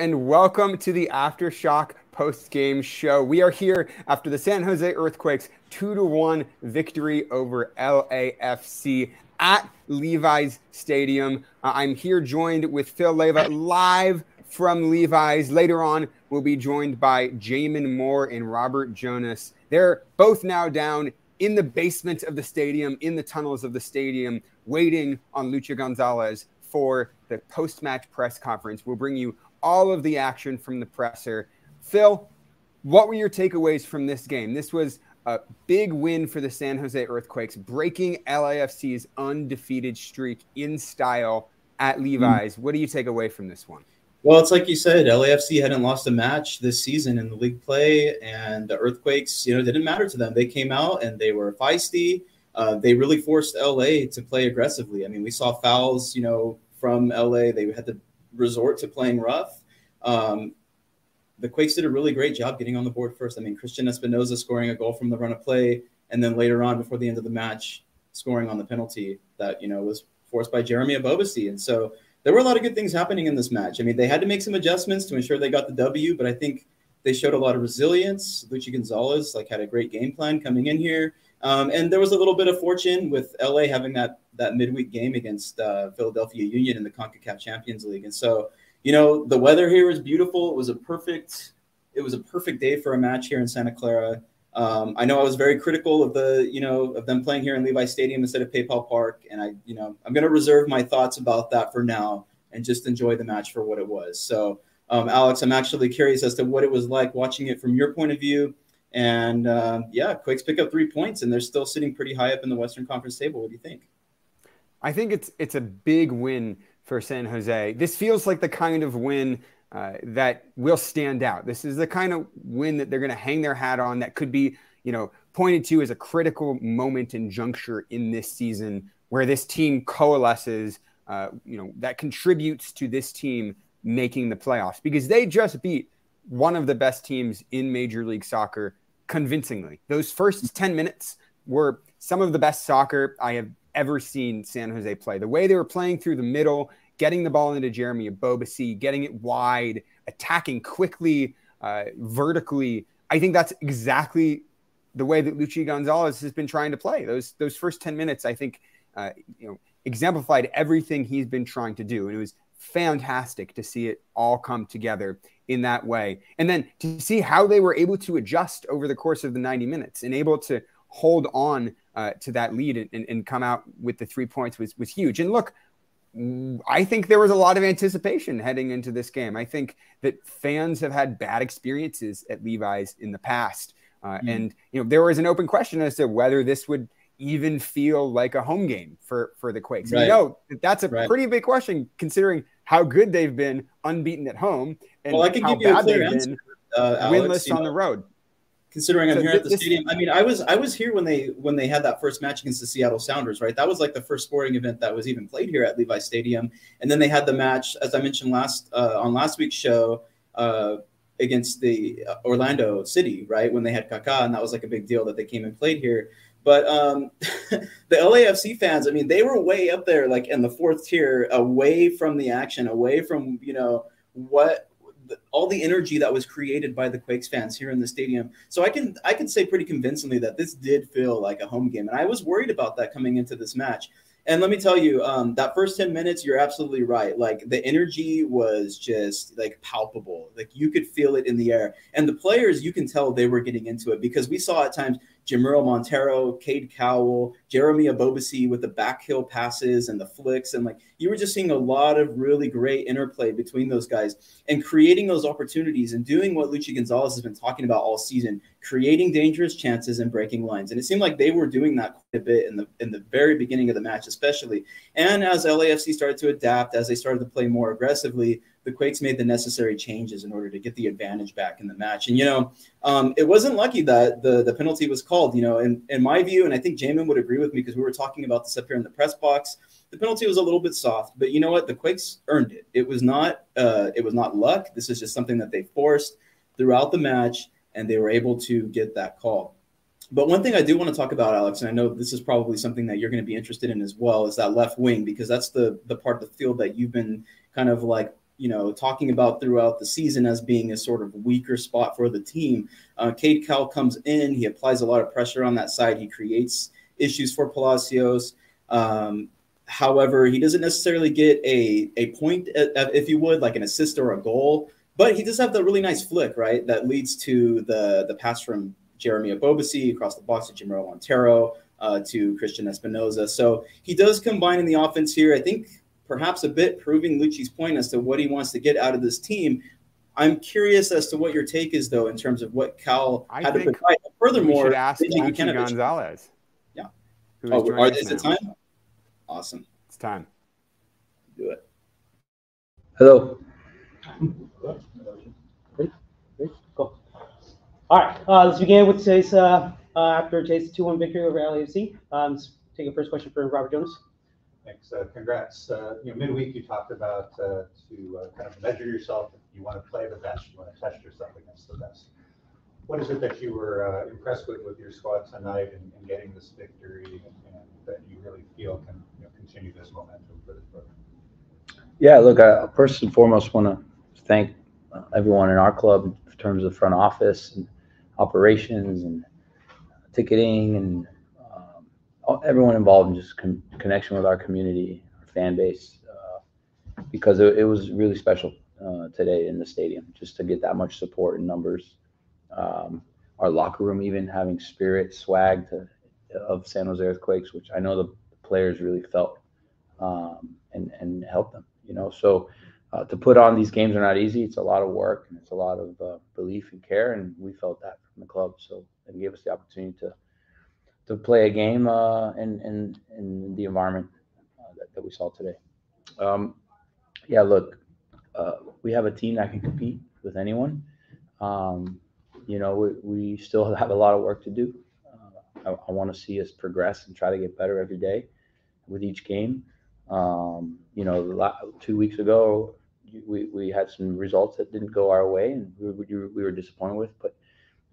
And welcome to the Aftershock post game show. We are here after the San Jose Earthquakes 2 to 1 victory over LAFC at Levi's Stadium. Uh, I'm here joined with Phil Leyva live from Levi's. Later on, we'll be joined by Jamon Moore and Robert Jonas. They're both now down in the basement of the stadium, in the tunnels of the stadium, waiting on Luchi Gonzalez for the post match press conference. We'll bring you all of the action from the presser. Phil, what were your takeaways from this game? This was a big win for the San Jose Earthquakes, breaking LAFC's undefeated streak in style at Levi's. Mm. What do you take away from this one? Well, it's like you said, LAFC hadn't lost a match this season in the league play, and the Earthquakes, you know, didn't matter to them. They came out and they were feisty. Uh, they really forced LA to play aggressively. I mean, we saw fouls, you know, from LA. They had to resort to playing rough. Um, the Quakes did a really great job getting on the board first. I mean, Cristian Espinoza scoring a goal from the run of play, and then later on, before the end of the match, scoring on the penalty that you know was forced by Jeremy Ebobisse. And so there were a lot of good things happening in this match. I mean, they had to make some adjustments to ensure they got the W, but I think they showed a lot of resilience. Luchi Gonzalez like had a great game plan coming in here, um, and there was a little bit of fortune with LA having that that midweek game against uh, Philadelphia Union in the Concacaf Champions League, and so you know the weather here was beautiful. It was a perfect it was a perfect day for a match here in Santa Clara. Um, I know I was very critical of the, you know, of them playing here in Levi Stadium instead of PayPal Park, and I, you know, I'm going to reserve my thoughts about that for now and just enjoy the match for what it was. So, um, Alex, I'm actually curious as to what it was like watching it from your point of view. And uh, yeah, Quakes pick up three points, and they're still sitting pretty high up in the Western Conference table. What do you think? I think it's it's a big win for San Jose. This feels like the kind of win uh, that will stand out. This is the kind of win that they're going to hang their hat on. That could be, you know, pointed to as a critical moment and juncture in this season where this team coalesces. Uh, you know, that contributes to this team making the playoffs because they just beat one of the best teams in Major League Soccer convincingly. Those first 10 minutes were some of the best soccer I have ever seen San Jose play. The way they were playing through the middle, getting the ball into Jeremy Ebobisse, getting it wide, attacking quickly, uh, vertically. I think that's exactly the way that Luchi Gonzalez has been trying to play. Those those first ten minutes, I think, uh, you know, exemplified everything he's been trying to do, and it was fantastic to see it all come together in that way, and then to see how they were able to adjust over the course of the ninety minutes and able to hold on uh, to that lead and, and, and come out with the three points was was huge. And look, I think there was a lot of anticipation heading into this game. I think that fans have had bad experiences at Levi's in the past, uh, mm. and you know there was an open question as to whether this would even feel like a home game for for the Quakes. Right. You know that's a right. pretty big question considering how good they've been unbeaten at home and well, I can how give you bad a clear they've answer, been uh, Alex, winless on know, the road considering I'm here at the stadium. I mean, I was I was here when they when they had that first match against the Seattle Sounders, right? That was like the first sporting event that was even played here at Levi Stadium. And then they had the match, as I mentioned last uh, on last week's show, uh, against the uh, Orlando City, right? When they had Kaká, and that was like a big deal that they came and played here. But um, the LAFC fans, I mean, they were way up there, like in the fourth tier, away from the action, away from you know what all the energy that was created by the Quakes fans here in the stadium. So I can I can say pretty convincingly that this did feel like a home game, and I was worried about that coming into this match. And let me tell you, um, that first 10 minutes, you're absolutely right. Like the energy was just like palpable. Like you could feel it in the air. And the players, you can tell they were getting into it because we saw at times Jamiro Monteiro, Cade Cowell, Jeremy Ebobisse with the back passes and the flicks. And like you were just seeing a lot of really great interplay between those guys and creating those opportunities and doing what Luchi Gonzalez has been talking about all season, creating dangerous chances and breaking lines. And it seemed like they were doing that quite a bit in the in the very beginning of the match, especially. And as LAFC started to adapt, as they started to play more aggressively, the Quakes made the necessary changes in order to get the advantage back in the match. And you know, um, it wasn't lucky that the the penalty was called. You know, in in my view, and I think Jamon would agree with me because we were talking about this up here in the press box. The penalty was a little bit soft, but you know what? The Quakes earned it. It was not uh, it was not luck. This is just something that they forced throughout the match, and they were able to get that call. But one thing I do want to talk about, Alex, and I know this is probably something that you're going to be interested in as well, is that left wing because that's the the part of the field that you've been kind of like you know, talking about throughout the season as being a sort of weaker spot for the team. Uh, Cade Cowell comes in, he applies a lot of pressure on that side, he creates issues for Palacios. Um, however, he doesn't necessarily get a, a point, uh, if you would, like an assist or a goal, but he does have the really nice flick, right? That leads to the, the pass from Jeremy Ebobisse across the box to Jamiro Monteiro uh, to Cristian Espinoza. So he does combine in the offense here. I think perhaps a bit proving Luchi's point as to what he wants to get out of this team. I'm curious as to what your take is, though, in terms of what Cowell had to provide. Furthermore, we should ask Luchi Gonzalez. Yeah. Oh, are, is it time? Awesome. It's time. Do it. Hello. Ready? Ready? Go. All right. Uh, let's begin with today's uh, uh, after today's 2-1 victory over LAFC. Um, let's take a first question for Robert Jonas. Thanks. Uh, congrats. Uh, you know, midweek you talked about uh, to uh, kind of measure yourself. You want to play the best. You want to test yourself against the best. What is it that you were uh, impressed with with your squad tonight and, and getting this victory, and, and, that you really feel can you know, continue this momentum for this program? Yeah, look, I first and foremost want to thank uh, everyone in our club in terms of front office and operations and ticketing and everyone involved in just con- connection with our community, our fan base, uh, because it, it, was really special uh, today in the stadium just to get that much support in numbers. Um, our locker room even having spirit, swag to, of San Jose Earthquakes, which I know the players really felt um, and and helped them. You know, so uh, to put on these games are not easy. It's a lot of work and it's a lot of uh, belief and care, and we felt that from the club. So it gave us the opportunity to to play a game uh, in, in, in the environment uh, that, that, we saw today. Um, yeah, look, uh, we have a team that can compete with anyone. Um, you know, we, we, still have a lot of work to do. Uh, I, I want to see us progress and try to get better every day with each game. Um, you know, two weeks ago, we, we had some results that didn't go our way and we, we, we were disappointed with, but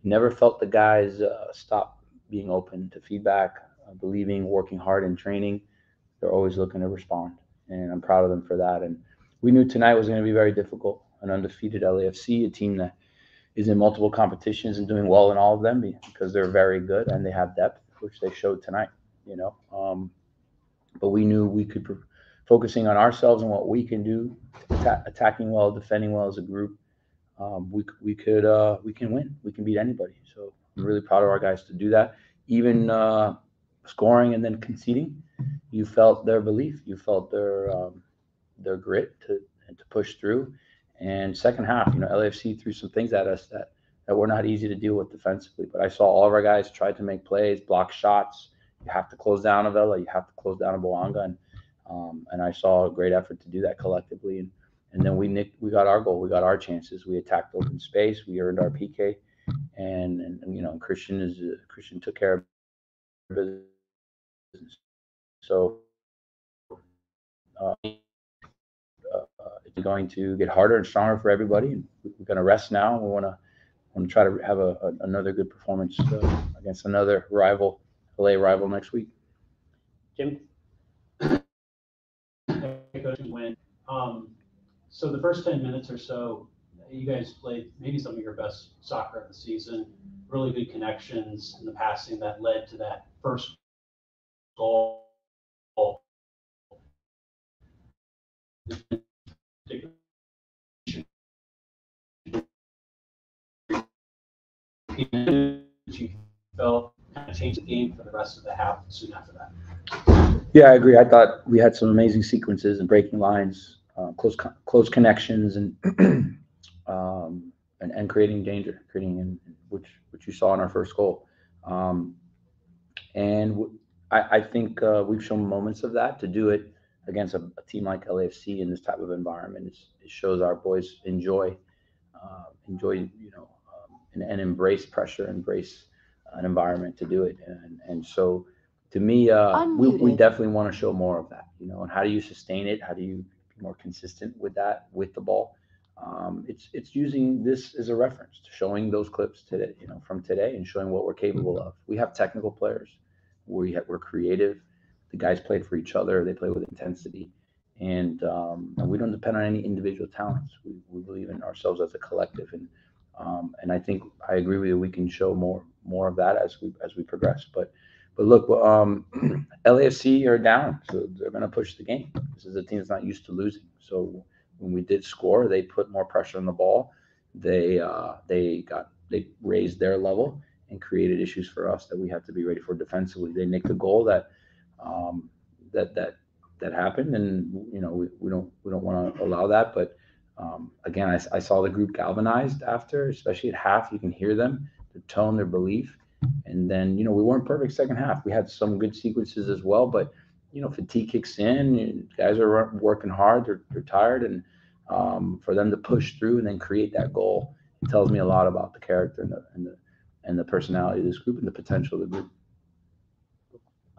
never felt the guys uh, stop being open to feedback, uh, believing, working hard in training. They're always looking to respond, and I'm proud of them for that. And we knew tonight was going to be very difficult. An undefeated LAFC, a team that is in multiple competitions and doing well in all of them because they're very good and they have depth, which they showed tonight. You know, um, but we knew we could focusing on ourselves and what we can do, atta- attacking well, defending well as a group. Um, we we could uh, we can win. We can beat anybody. So really proud of our guys to do that. Even uh, scoring and then conceding, you felt their belief, you felt their um, their grit to to push through. And second half, you know, LAFC threw some things at us that that were not easy to deal with defensively. But I saw all of our guys try to make plays, block shots. You have to close down a Vela. You have to close down a Bouanga, and um, and I saw a great effort to do that collectively. And and then we nicked, we got our goal, we got our chances. We attacked open space, we earned our PK, and, and, and you know Cristian is uh, Cristian took care of business. So uh, uh, it's going to get harder and stronger for everybody, and we're going to rest now. We want to want to try to have a, a another good performance uh, against another rival, LA rival next week. Jim. Win. Um, so the first 10 minutes or so, you guys played maybe some of your best soccer of the season. Really good connections in the passing that led to that first goal. You felt kind of changed the game for the rest of the half soon after that. Yeah, I agree. I thought we had some amazing sequences and breaking lines, uh, close close connections, and um, and, and creating danger, creating in, which which you saw in our first goal. Um, and w- I, I think uh, we've shown moments of that to do it against a, a team like LAFC in this type of environment. It shows our boys enjoy uh, enjoy you know um, and, and, embrace pressure, embrace an environment to do it. And and so to me, uh, we, we definitely want to show more of that. You know, and how do you sustain it? How do you be more consistent with that with the ball? Um, it's it's using this as a reference to showing those clips today, you know, from today and showing what we're capable of. We have technical players. We have, we're creative. The guys play for each other. They play with intensity, and um, we don't depend on any individual talents. We, we believe in ourselves as a collective, and um, and I think I agree with you. We can show more more of that as we as we progress. But but look, um, LAFC are down, so they're going to push the game. This is a team that's not used to losing. So when we did score, they put more pressure on the ball. They uh, they got they raised their level and created issues for us that we had to be ready for defensively. They nicked a goal that um, that that that happened, and you know we, we don't we don't want to allow that. But um, again, I, I, saw the group galvanized after, especially at half. You can hear them, their tone, their belief, and then you know we weren't perfect second half. We had some good sequences as well, but you know fatigue kicks in. Guys are working hard. They're they're tired, and um, for them to push through and then create that goal tells me a lot about the character and the and the and the personality of this group and the potential of the group.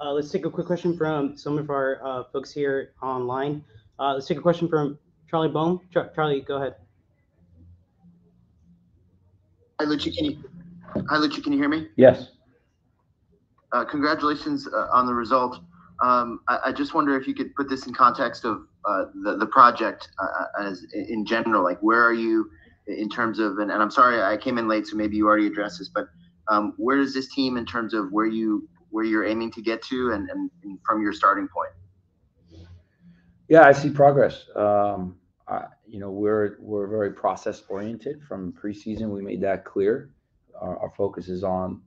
Uh, let's take a quick question from some of our uh, folks here online. Uh, let's take a question from Charlie Bone. Char- Charlie, go ahead. Hi, Luchi. Can you, hi, Luchi. Can you hear me? Yes. Uh, congratulations uh, on the result. Um, I, I, just wonder if you could put this in context of uh, the the project as in general. Like, where are you in terms of? And, and I'm sorry I came in late, so maybe you already addressed this, but um, where does this team in terms of where you where you're aiming to get to and, and, and from your starting point? Yeah, I see progress. Um, I, you know, we're we're very process oriented. From preseason, we made that clear. Our, our, focus is on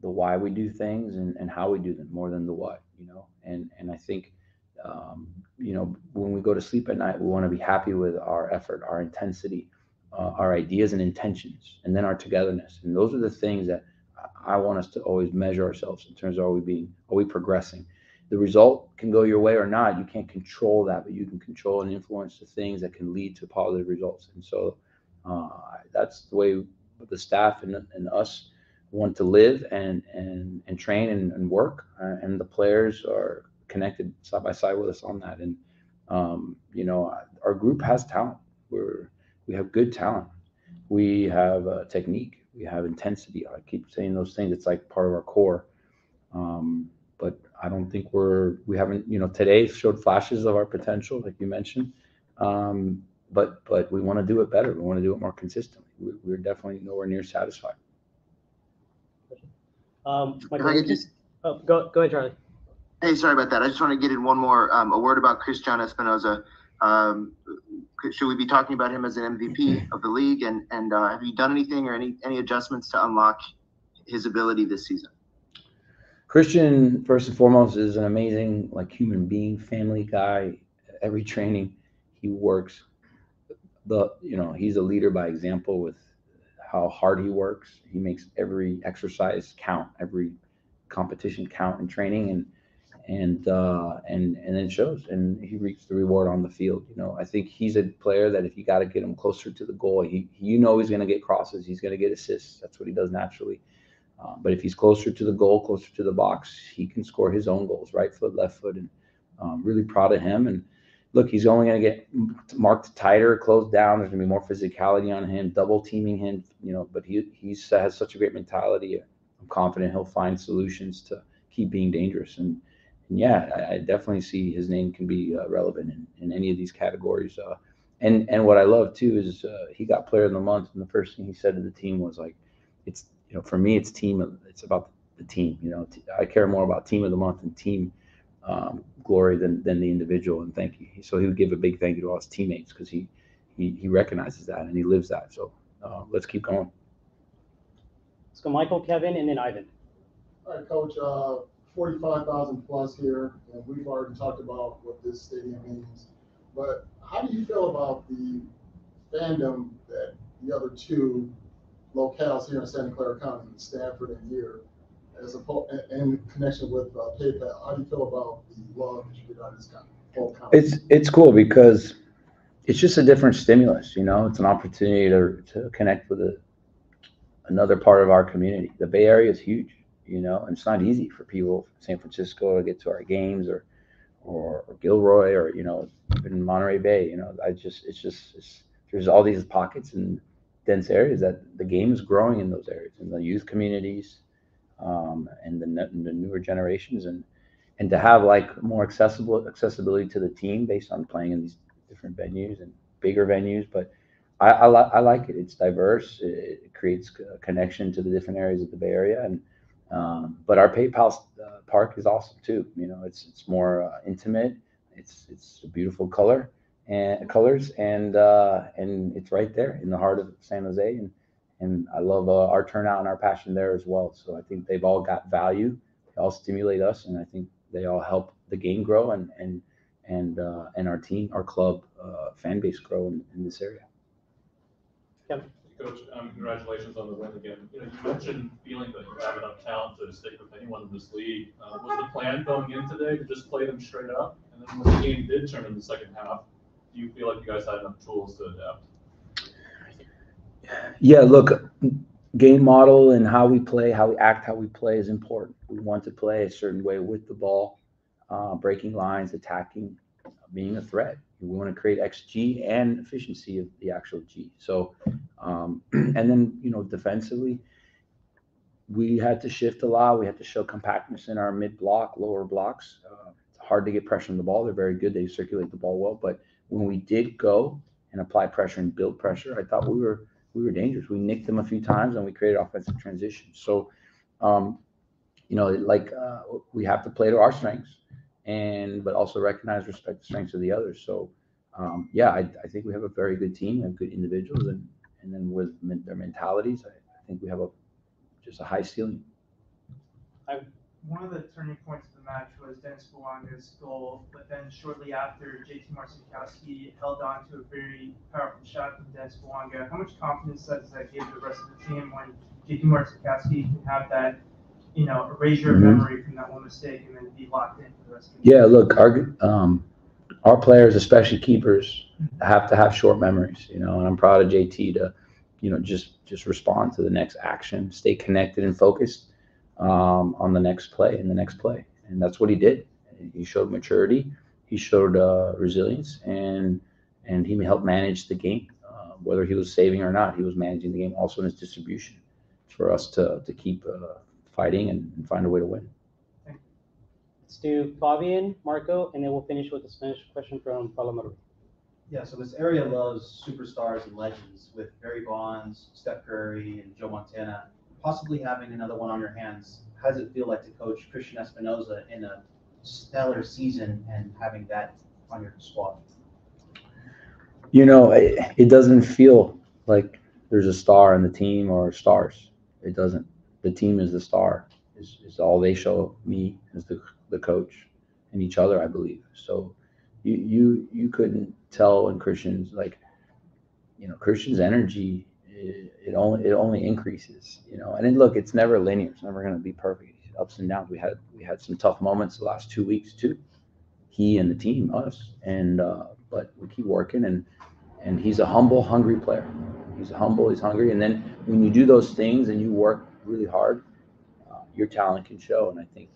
the why we do things and, and how we do them more than the what. You know, and and I think, um, you know, when we go to sleep at night, we want to be happy with our effort, our intensity, uh, our ideas and intentions, and then our togetherness. And those are the things that I want us to always measure ourselves in terms of are we being are we progressing. The result can go your way or not. You can't control that, but you can control and influence the things that can lead to positive results. And so uh, that's the way the staff and, and us want to live and and and train and, and work. Uh, and the players are connected side by side with us on that. And um, you know, our group has talent. We're we have good talent. We have a technique we have intensity. I keep saying those things. It's like part of our core. Um, but I don't think we're we haven't you know today showed flashes of our potential, like you mentioned. Um, but but we want to do it better. We want to do it more consistently. We, are definitely nowhere near satisfied. Um, just, oh, go go ahead, Charlie. Hey, sorry about that. I just want to get in one more um, a word about Cristian Espinoza. Um, should we be talking about him as an MVP of the league? And and uh, have you done anything or any any adjustments to unlock his ability this season? Cristian, first and foremost, is an amazing like human being, family guy. Every training, he works. The you know he's a leader by example with how hard he works. He makes every exercise count, every competition count in training, and and uh, and and it shows. And he reaps the reward on the field. You know, I think he's a player that if you got to get him closer to the goal, he, you know he's going to get crosses, he's going to get assists. That's what he does naturally. Uh, but if he's closer to the goal, closer to the box, he can score his own goals, right foot, left foot, and um, really proud of him. And look, he's only going to get marked tighter, closed down. There's going to be more physicality on him, double teaming him. You know, but he he's uh, has such a great mentality. I'm confident he'll find solutions to keep being dangerous and and yeah, I, I, definitely see his name can be uh, relevant in, in any of these categories. Uh, and and what I love too is uh, he got Player of the Month, and the first thing he said to the team was like, "It's you know for me it's team. It's about the team. You know, I care more about Team of the Month and team um, glory than than the individual. And thank you. So he would give a big thank you to all his teammates because he, he he recognizes that and he lives that. So uh, let's keep going. Let's go, Michael, Kevin, and then Ivan. All right, Coach. Uh, 45,000 plus here, and we've already talked about what this stadium means. But how do you feel about the fandom that the other two locales here in Santa Clara County, Stanford and here, as a in connection with uh, PayPal? How do you feel about the love that you get out of this county? It's it's cool because it's just a different stimulus. You know, it's an opportunity to to connect with a, another part of our community. The Bay Area is huge you know, and it's not easy for people from San Francisco to get to our games or, or, or Gilroy or, you know, in Monterey Bay, you know, I just, it's just, it's, there's all these pockets and dense areas that the game is growing in those areas in the youth communities um, and the, the newer generations. And, and to have like more accessible accessibility to the team based on playing in these different venues and bigger venues. But I, I, li- I like it. It's diverse. It, it, creates a connection to the different areas of the Bay Area, and um, but our PayPal uh, Park is awesome too. You know, it's it's more uh, intimate. It's it's a beautiful color and colors, and uh, and it's right there in the heart of San Jose, and and I love uh, our turnout and our passion there as well. So I think they've all got value. They all stimulate us, and I think they all help the game grow and and and uh, and our team, our club, uh, fan base grow in, in this area. Kevin. Coach, um, congratulations on the win again. You know, you mentioned feeling that you have enough talent to stick with anyone in this league. Uh, was the plan going in today to just play them straight up? And then when the game did turn in the second half, do you feel like you guys had enough tools to adapt? Yeah, look, game model and how we play, how we act, how we play is important. We want to play a certain way with the ball, uh, breaking lines, attacking, being a threat. We want to create XG and efficiency of the actual G. So, um, and then, you know, defensively, we had to shift a lot. We had to show compactness in our mid block, lower blocks. Uh, it's hard to get pressure on the ball. They're very good. They circulate the ball well. But when we did go and apply pressure and build pressure, I thought we were we were dangerous. We nicked them a few times and we created offensive transition. So, um, you know, like uh, we have to play to our strengths and but also recognize respect the strengths of the others. So um, yeah, I, I, think we have a very good team and good individuals, and and then with their mentalities, I, I think we have a just a high ceiling. I, one of the turning points of the match was Denis Bouanga's goal, but then shortly after, JT Marcinkowski held on to a very powerful shot from Denis Bouanga. How much confidence does that give the rest of the team when JT Marcinkowski can have that you know, erase your mm-hmm. memory from that one mistake and then be locked in for the rest of the Yeah, look, our um, our players, especially keepers, have to have short memories, you know, and I'm proud of JT to, you know, just just respond to the next action, stay connected and focused um, on the next play in the next play, and that's what he did. He showed maturity, he showed uh, resilience, and and he helped manage the game, uh, whether he was saving or not. He was managing the game also in his distribution for us to to keep uh, fighting and, and find a way to win. Let's do Fabian, Marco, and then we'll finish with a Spanish question from Palomar. Yeah, so this area loves superstars and legends with Barry Bonds, Steph Curry, and Joe Montana. Possibly having another one on your hands, how does it feel like to coach Cristian Espinoza in a stellar season and having that on your squad? You know, it, it doesn't feel like there's a star in the team or stars. It doesn't the team is the star. Is, is all they show me as the the coach and each other, I believe. So you you you couldn't tell when Cristian's like, you know, Cristian's energy it, only it only increases, you know. And then look, it's never linear. It's never going to be perfect. Ups and downs. We had we had some tough moments the last two weeks too. He and the team, us, and uh, but we keep working and and he's a humble, hungry player. He's humble, he's hungry, and then when you do those things and you work really hard, uh, your talent can show. And I think,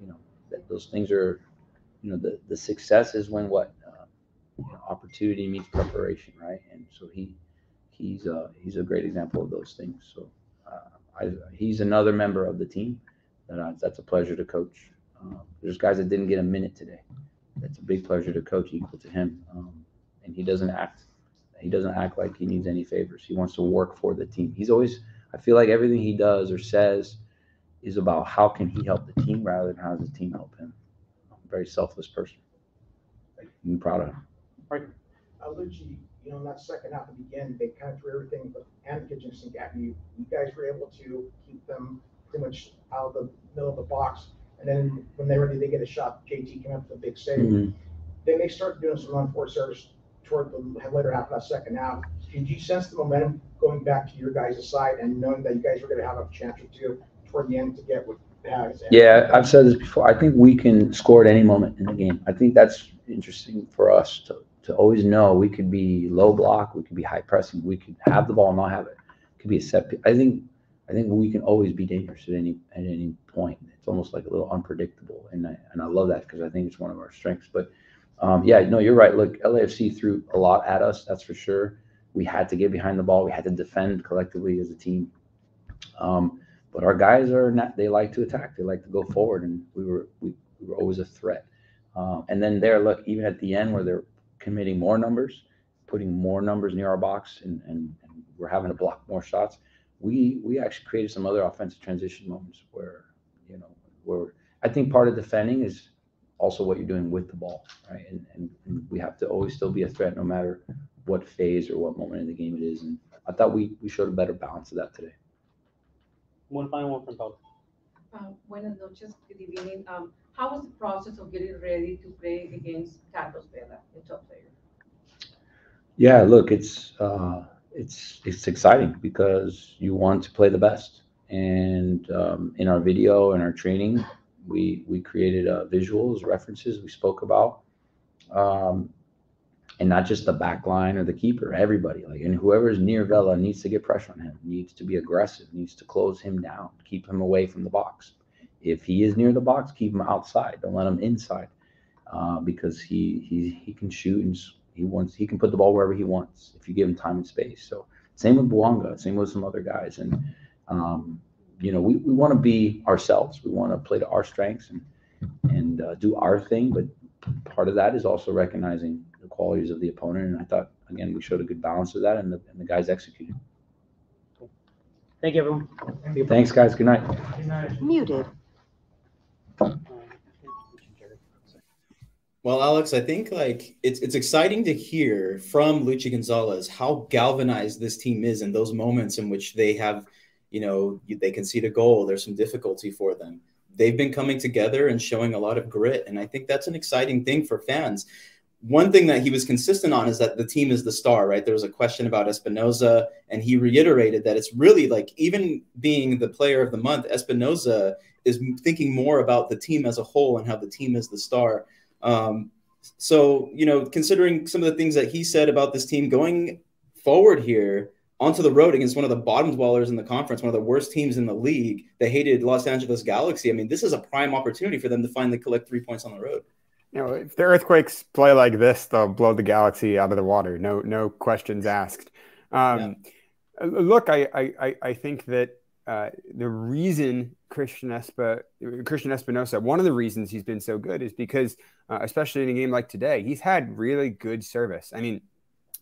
you know, that those things are, you know, the, the success is when what uh, you know, opportunity meets preparation, right? And so he he's uh, he's a great example of those things. So uh, I, he's another member of the team that I, that's a pleasure to coach. Um, there's guys that didn't get a minute today. That's a big pleasure to coach equal to him, um, and he doesn't act he doesn't act like he needs any favors. He wants to work for the team. He's always I feel like everything he does or says is about how can he help the team rather than how does the team help him. I'm a very selfless person. I'm proud of him. Right. Luchi, you know, in that second half of the begin, they kind of threw everything but and the kitchen sink at you. You guys were able to keep them pretty much out of the middle of the box. And then when they were ready, they get a shot. JT came up with a big save. Mm-hmm. Then they started doing some run unforced errors toward the later half of that second half. Did you sense the momentum going back to your guys' side and knowing that you guys were going to have a chance or two toward the end to get what has? Yeah, I've said this before. I think we can score at any moment in the game. I think that's interesting for us to, to always know we could be low block, we could be high pressing, we could have the ball and not have it. it could be a set. I think I think we can always be dangerous at any at any point. It's almost like a little unpredictable, and I and I love that because I think it's one of our strengths. But um, yeah, no, you're right. Look, LAFC threw a lot at us, that's for sure we had to get behind the ball. We had to defend collectively as a team. Um, but our guys are not, they like to attack. They like to go forward. And we were, we, we were always a threat. Uh, and then there, look, even at the end where they're committing more numbers, putting more numbers near our box, and, and, and we're having to block more shots. We we actually created some other offensive transition moments where you know where I think part of defending is also what you're doing with the ball, right? And, and, and we have to always still be a threat no matter what phase or what moment in the game it is. And I thought we, we showed a better balance of that today. One final one from Paul. Uh, buenas noches, good evening. Um, how was the process of getting ready to play against Carlos Vela, the top player? Yeah, look, it's uh, it's it's exciting because you want to play the best, and um, in our video and our training, we we created uh, visuals, references we spoke about, um, and not just the back line or the keeper, everybody. Like, and whoever is near Vela needs to get pressure on him, needs to be aggressive, needs to close him down, keep him away from the box. If he is near the box, keep him outside. Don't let him inside, uh, because he he he can shoot and he wants he can put the ball wherever he wants if you give him time and space. So same with Bouanga, same with some other guys, and um, you know we, we want to be ourselves. We want to play to our strengths and and uh, do our thing. But part of that is also recognizing the qualities of the opponent. And I thought again we showed a good balance of that, and the, and the guys executed. Thank you, everyone. Thanks, guys. Good night. Good night. Muted. Well, Alex, I think like it's it's exciting to hear from Luchi Gonzalez how galvanized this team is in those moments in which they have, you know, they concede a goal. There's some difficulty for them. They've been coming together and showing a lot of grit, and I think that's an exciting thing for fans. One thing that he was consistent on is that the team is the star, right? There was a question about Espinoza, and he reiterated that it's really like even being the player of the month, Espinoza is thinking more about the team as a whole and how the team is the star. Um, so, you know, considering some of the things that he said about this team going forward here onto the road against one of the bottom dwellers in the conference, one of the worst teams in the league, the hated Los Angeles Galaxy. I mean, this is a prime opportunity for them to finally collect three points on the road. You know, if the Earthquakes play like this, they'll blow the Galaxy out of the water. No, no questions asked. Um, yeah. Look, I, I, I think that uh, the reason Cristian Espa, Cristian Espinoza, one of the reasons he's been so good is because, uh, especially in a game like today, he's had really good service. I mean,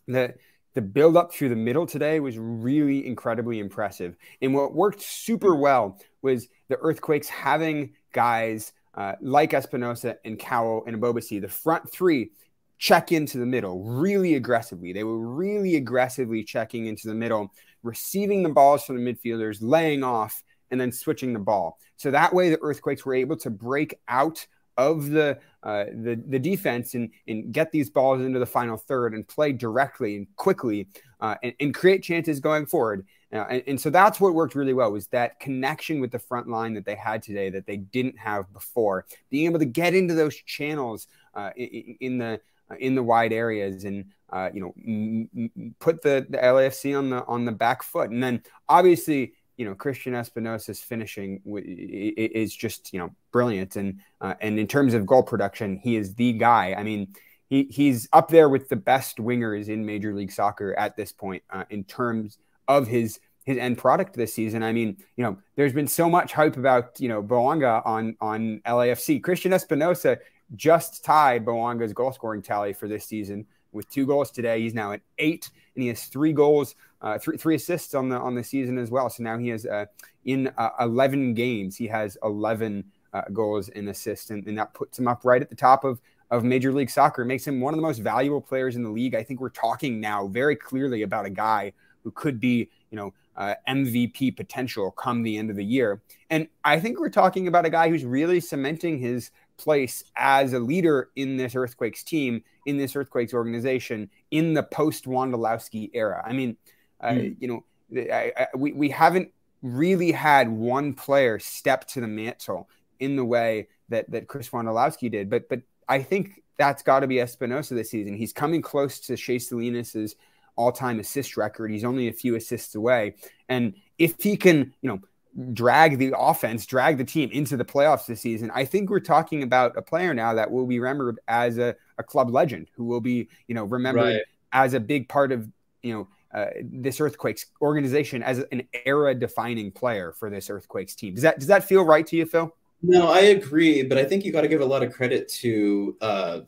the the build up through the middle today was really incredibly impressive. And what worked super well was the Earthquakes having guys uh, like Espinoza and Cowell and Ebobisse, the front three, check into the middle really aggressively. They were really aggressively checking into the middle receiving the balls from the midfielders, laying off, and then switching the ball. So that way, the Earthquakes were able to break out of the uh, the, the defense and, and get these balls into the final third and play directly and quickly uh, and, and, create chances going forward. Uh, and, and, so that's what worked really well was that connection with the front line that they had today that they didn't have before. Being able to get into those channels uh, in, in, the in the wide areas and uh, you know m- m- put the, the LAFC on the on the back foot. And then obviously you know Cristian Espinoza's finishing w- is just you know brilliant. And uh, and in terms of goal production, he is the guy. I mean. He, he's up there with the best wingers in Major League Soccer at this point uh, in terms of his his end product this season. I mean, you know, there's been so much hype about you know Bouanga on on LAFC. Christian Espinoza just tied Bouanga's goal scoring tally for this season with two goals today. He's now at eight, and he has three goals, uh, three three assists on the on the season as well. So now he has uh, in uh, eleven games, he has eleven uh, goals and assists, and, and, that puts him up right at the top of of Major League Soccer. It makes him one of the most valuable players in the league. I think we're talking now very clearly about a guy who could be, you know. Uh, MVP potential come the end of the year. And I think we're talking about a guy who's really cementing his place as a leader in this Earthquakes team, in this Earthquakes organization, in the post Wondolowski era. I mean, mm. uh, you know, I, I, we, we haven't really had one player step to the mantle in the way that, that Chris Wondolowski did. But, but I think that's got to be Espinoza this season. He's coming close to Shea Salinas' all-time assist record. He's only a few assists away. And if he can, you know, drag the offense, drag the team into the playoffs this season, I think we're talking about a player now that will be remembered as a, a club legend, who will be, you know, remembered right. as a big part of, you know, uh, this Earthquakes organization as an era-defining player for this Earthquakes team. Does that does that feel right to you, Phil? No, I agree, but I think you got to give a lot of credit to uh,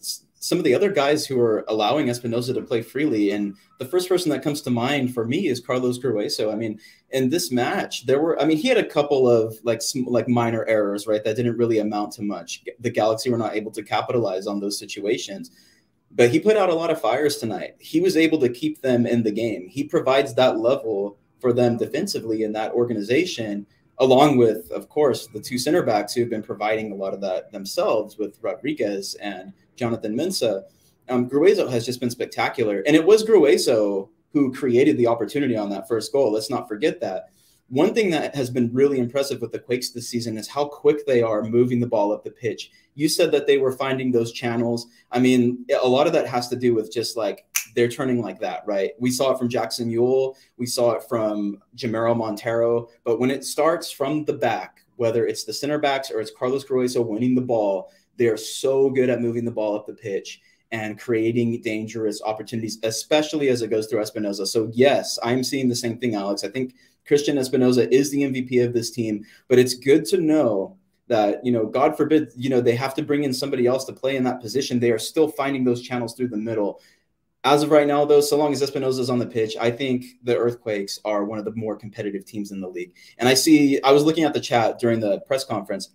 some of the other guys who are allowing Espinoza to play freely. And the first person that comes to mind for me is Carlos Gruezo. I mean, in this match, there were, I mean, he had a couple of like like minor errors, right, that didn't really amount to much. The Galaxy were not able to capitalize on those situations. But he put out a lot of fires tonight. He was able to keep them in the game. He provides that level for them defensively in that organization along with, of course, the two center backs who've been providing a lot of that themselves with Rodrigues and Jonathan Mensah. Um, Gruezo has just been spectacular. And it was Gruezo who created the opportunity on that first goal. Let's not forget that. One thing that has been really impressive with the Quakes this season is how quick they are moving the ball up the pitch. You said that they were finding those channels. I mean, a lot of that has to do with just like they're turning like that, right? We saw it from Jackson Yueill, we saw it from Jamiro Monteiro, but when it starts from the back, whether it's the center backs or it's Carlos Gruezo winning the ball, they are so good at moving the ball up the pitch and creating dangerous opportunities, especially as it goes through Espinoza. So, yes, I'm seeing the same thing, Alex. I think Cristian Espinoza is the MVP of this team, but it's good to know that, you know, God forbid, you know, they have to bring in somebody else to play in that position. They are still finding those channels through the middle. As of right now, though, so long as Espinoza is on the pitch, I think the Earthquakes are one of the more competitive teams in the league. And I see, I was looking at the chat during the press conference,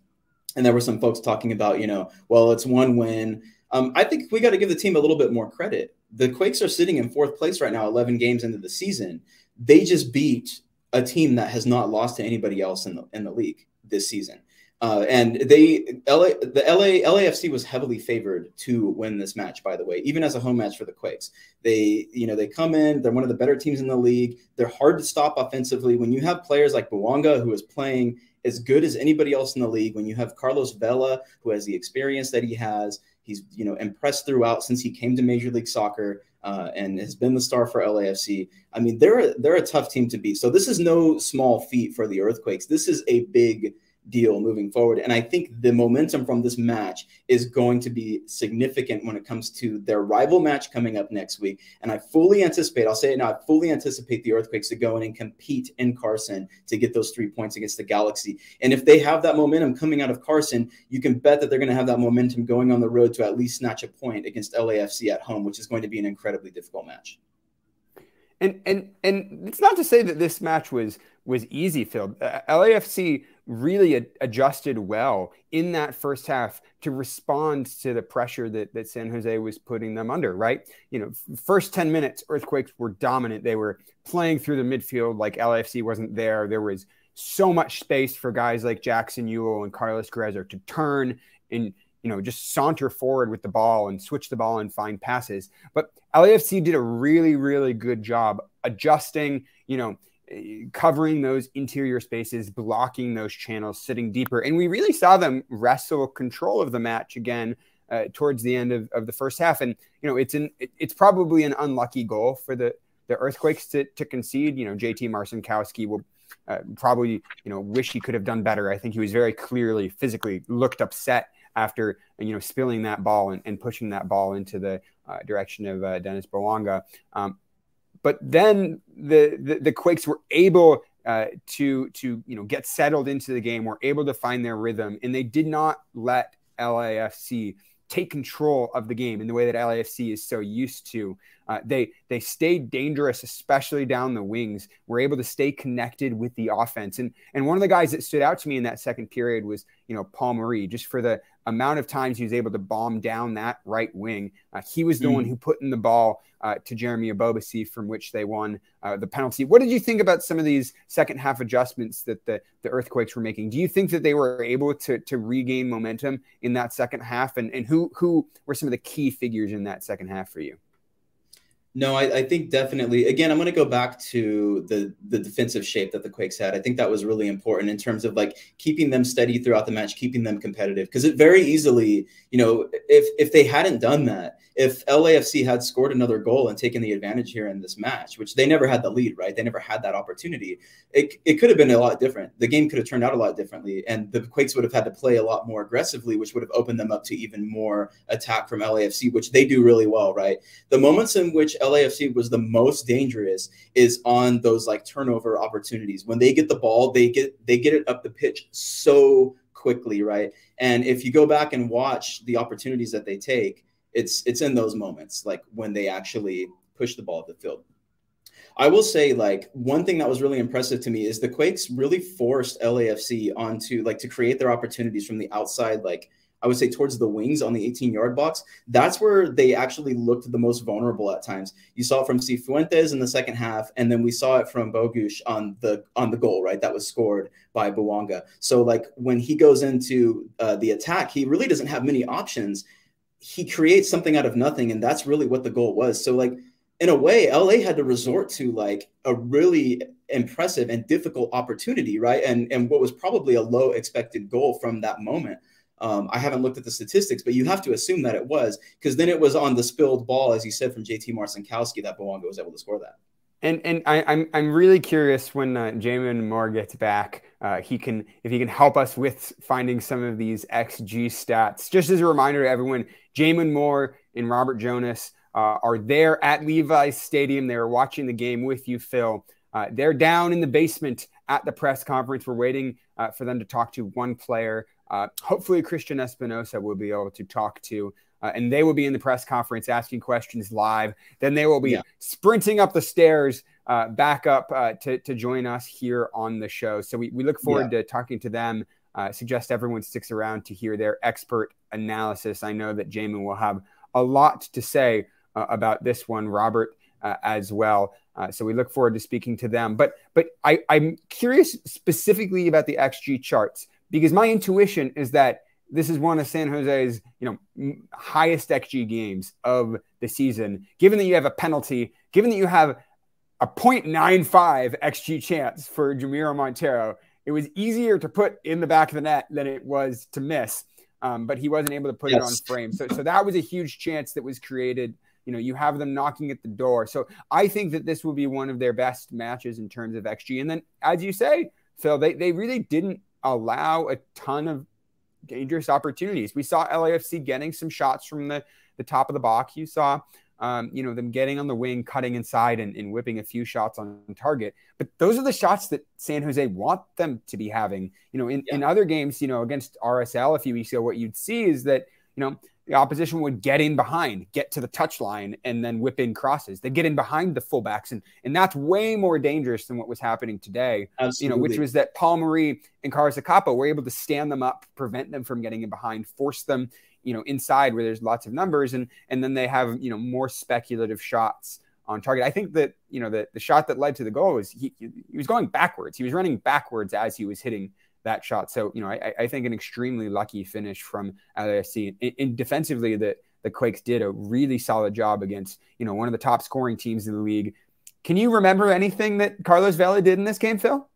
and there were some folks talking about, you know, well, it's one win. Um, I think we got to give the team a little bit more credit. The Quakes are sitting in fourth place right now, 11 games into the season. They just beat a team that has not lost to anybody else in the in the league this season. Uh, and they LA the LA LAFC was heavily favored to win this match. By the way, even as a home match for the Quakes, they you know they come in. They're one of the better teams in the league. They're hard to stop offensively. When you have players like Bouanga who is playing as good as anybody else in the league, when you have Carlos Vela who has the experience that he has, he's you know impressed throughout since he came to Major League Soccer uh, and has been the star for LAFC. I mean, they're they're a tough team to beat. So this is no small feat for the Earthquakes. This is a big deal moving forward. And I think the momentum from this match is going to be significant when it comes to their rival match coming up next week. And I fully anticipate, I'll say it now, I fully anticipate the Earthquakes to go in and compete in Carson to get those three points against the Galaxy. And if they have that momentum coming out of Carson, you can bet that they're going to have that momentum going on the road to at least snatch a point against LAFC at home, which is going to be an incredibly difficult match. And and and it's not to say that this match was was easy, Phil. Uh, LAFC really ad- adjusted well in that first half to respond to the pressure that, that San Jose was putting them under, right? You know, first 10 minutes, Earthquakes were dominant. They were playing through the midfield like LAFC wasn't there. There was so much space for guys like Jackson Yueill and Carlos Gruezo to turn and you know just saunter forward with the ball and switch the ball and find passes. But LAFC did a really really good job adjusting, you know, covering those interior spaces, blocking those channels, sitting deeper. And we really saw them wrestle control of the match again uh, towards the end of, of the first half. And, you know, it's an, it's probably an unlucky goal for the, the Earthquakes to, to concede. You know, JT Marcinkowski will uh, probably, you know, wish he could have done better. I think he was very clearly physically looked upset after, you know, spilling that ball and, and pushing that ball into the uh, direction of uh, Denis Bouanga. Um, but then the, the, the Quakes were able uh, to to you know get settled into the game, were able to find their rhythm, and they did not let LAFC take control of the game in the way that LAFC is so used to. Uh, they they stayed dangerous, especially down the wings. Were able to stay connected with the offense, and and one of the guys that stood out to me in that second period was you know Paul Marie, just for the amount of times he was able to bomb down that right wing. Uh, he was the mm. one who put in the ball uh, to Jeremy Ebobisse, from which they won uh, the penalty. What did you think about some of these second half adjustments that the, the Earthquakes were making? Do you think that they were able to, to regain momentum in that second half? And, and who, who were some of the key figures in that second half for you? No, I, I, think definitely. Again, I'm going to go back to the the defensive shape that the Quakes had. I think that was really important in terms of like keeping them steady throughout the match, keeping them competitive. Because it very easily, you know, if if they hadn't done that, if LAFC had scored another goal and taken the advantage here in this match, which they never had the lead, right? They never had that opportunity. It, it could have been a lot different. The game could have turned out a lot differently, and the Quakes would have had to play a lot more aggressively, which would have opened them up to even more attack from LAFC, which they do really well, right? The moments in which LAFC was the most dangerous is on those like turnover opportunities. When they get the ball, they get they get it up the pitch so quickly, right? And if you go back and watch the opportunities that they take, it's it's in those moments, like when they actually push the ball up the field. I will say, like, one thing that was really impressive to me is the Quakes really forced LAFC onto like to create their opportunities from the outside, like I would say towards the wings on the 18 yard box. That's where they actually looked the most vulnerable at times. You saw it from Cifuentes in the second half, and then we saw it from Bogusz on the on the goal, right? That was scored by Bouanga. So like when he goes into uh, the attack, he really doesn't have many options. He creates something out of nothing, and that's really what the goal was. So like in a way, LA had to resort to like a really impressive and difficult opportunity, right? And and what was probably a low expected goal from that moment. Um, I haven't looked at the statistics, but you have to assume that it was because then it was on the spilled ball, as you said, from JT Marcinkowski that Bouanga was able to score that. And and I, am I'm, I'm really curious when uh, Jamon Moore gets back, uh, he can if he can help us with finding some of these XG stats. Just as a reminder to everyone, Jamon Moore and Robert Jonas uh, are there at Levi's Stadium. They are watching the game with you, Phil. Uh, they're down in the basement at the press conference. We're waiting uh, for them to talk to one player. Uh, hopefully, Cristian Espinoza will be able to talk to, uh, and they will be in the press conference asking questions live. Then they will be yeah. sprinting up the stairs uh, back up to, to join us here on the show. So we, we look forward yeah. to talking to them. suggest everyone sticks around to hear their expert analysis. I know that Jamon will have a lot to say uh, about this one, Robert uh, as well. Uh, so we look forward to speaking to them. But but I, I'm curious specifically about the XG charts because my intuition is that this is one of San Jose's you know highest XG games of the season. Given that you have a penalty, given that you have a 0.95 XG chance for Jamiro Monteiro, it was easier to put in the back of the net than it was to miss. Um, but he wasn't able to put yes. it on frame. So so that was a huge chance that was created you know, you have them knocking at the door. So I think that this will be one of their best matches in terms of XG. And then, as you say, Phil, they, they really didn't allow a ton of dangerous opportunities. We saw LAFC getting some shots from the, the top of the box. You saw, um, you know, them getting on the wing, cutting inside, and, and whipping a few shots on target. But those are the shots that San Jose want them to be having. You know, in, yeah. in other games, you know, against RSL a few weeks ago, what you'd see is that, you know, the opposition would get in behind, get to the touchline, and then whip in crosses. They get in behind the fullbacks, and and that's way more dangerous than what was happening today. Absolutely. You know, which was that Paul Marie and Carlos Akapo were able to stand them up, prevent them from getting in behind, force them, you know, inside where there's lots of numbers, and and then they have you know more speculative shots on target. I think that you know the the shot that led to the goal was he he was going backwards. He was running backwards as he was hitting that shot. So, you know, I, I think an extremely lucky finish from LAFC. In defensively, the, the Quakes did a really solid job against, you know, one of the top scoring teams in the league. Can you remember anything that Carlos Vela did in this game, Phil?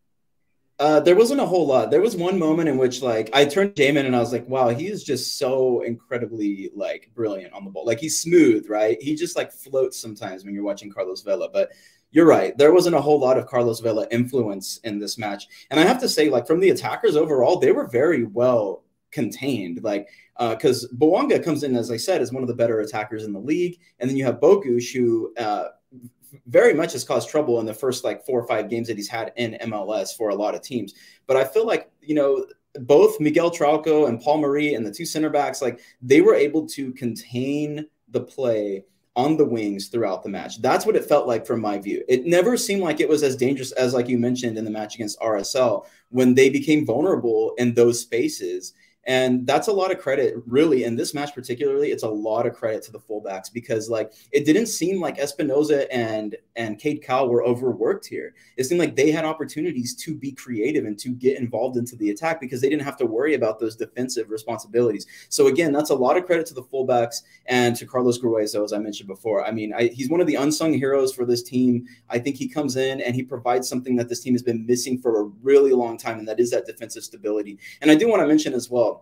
Uh, there wasn't a whole lot. There was one moment in which, like, I turned Jamon and I was like, "Wow, he is just so incredibly like brilliant on the ball. Like, he's smooth, right? He just like floats sometimes when you're watching Carlos Vela." But you're right. There wasn't a whole lot of Carlos Vela influence in this match. And I have to say, like, from the attackers overall, they were very well contained. Like, because uh, comes in, as I said, as one of the better attackers in the league. And then you have Bogusz, who uh, very much has caused trouble in the first like four or five games that he's had in MLS for a lot of teams. But I feel like, you know, both Miguel Trauco and Paul Marie and the two center backs, like, they were able to contain the play on the wings throughout the match. That's what it felt like from my view. It never seemed like it was as dangerous as, like you mentioned, in the match against RSL when they became vulnerable in those spaces and that's a lot of credit, really, in this match particularly. It's a lot of credit to the fullbacks because, like, it didn't seem like Espinoza and and Cade Cowell were overworked here. It seemed like they had opportunities to be creative and to get involved into the attack because they didn't have to worry about those defensive responsibilities. So again, that's a lot of credit to the fullbacks and to Carlos Gruezo, as I mentioned before. I mean, I, he's one of the unsung heroes for this team. I think he comes in and he provides something that this team has been missing for a really long time, and that is that defensive stability. And I do want to mention as well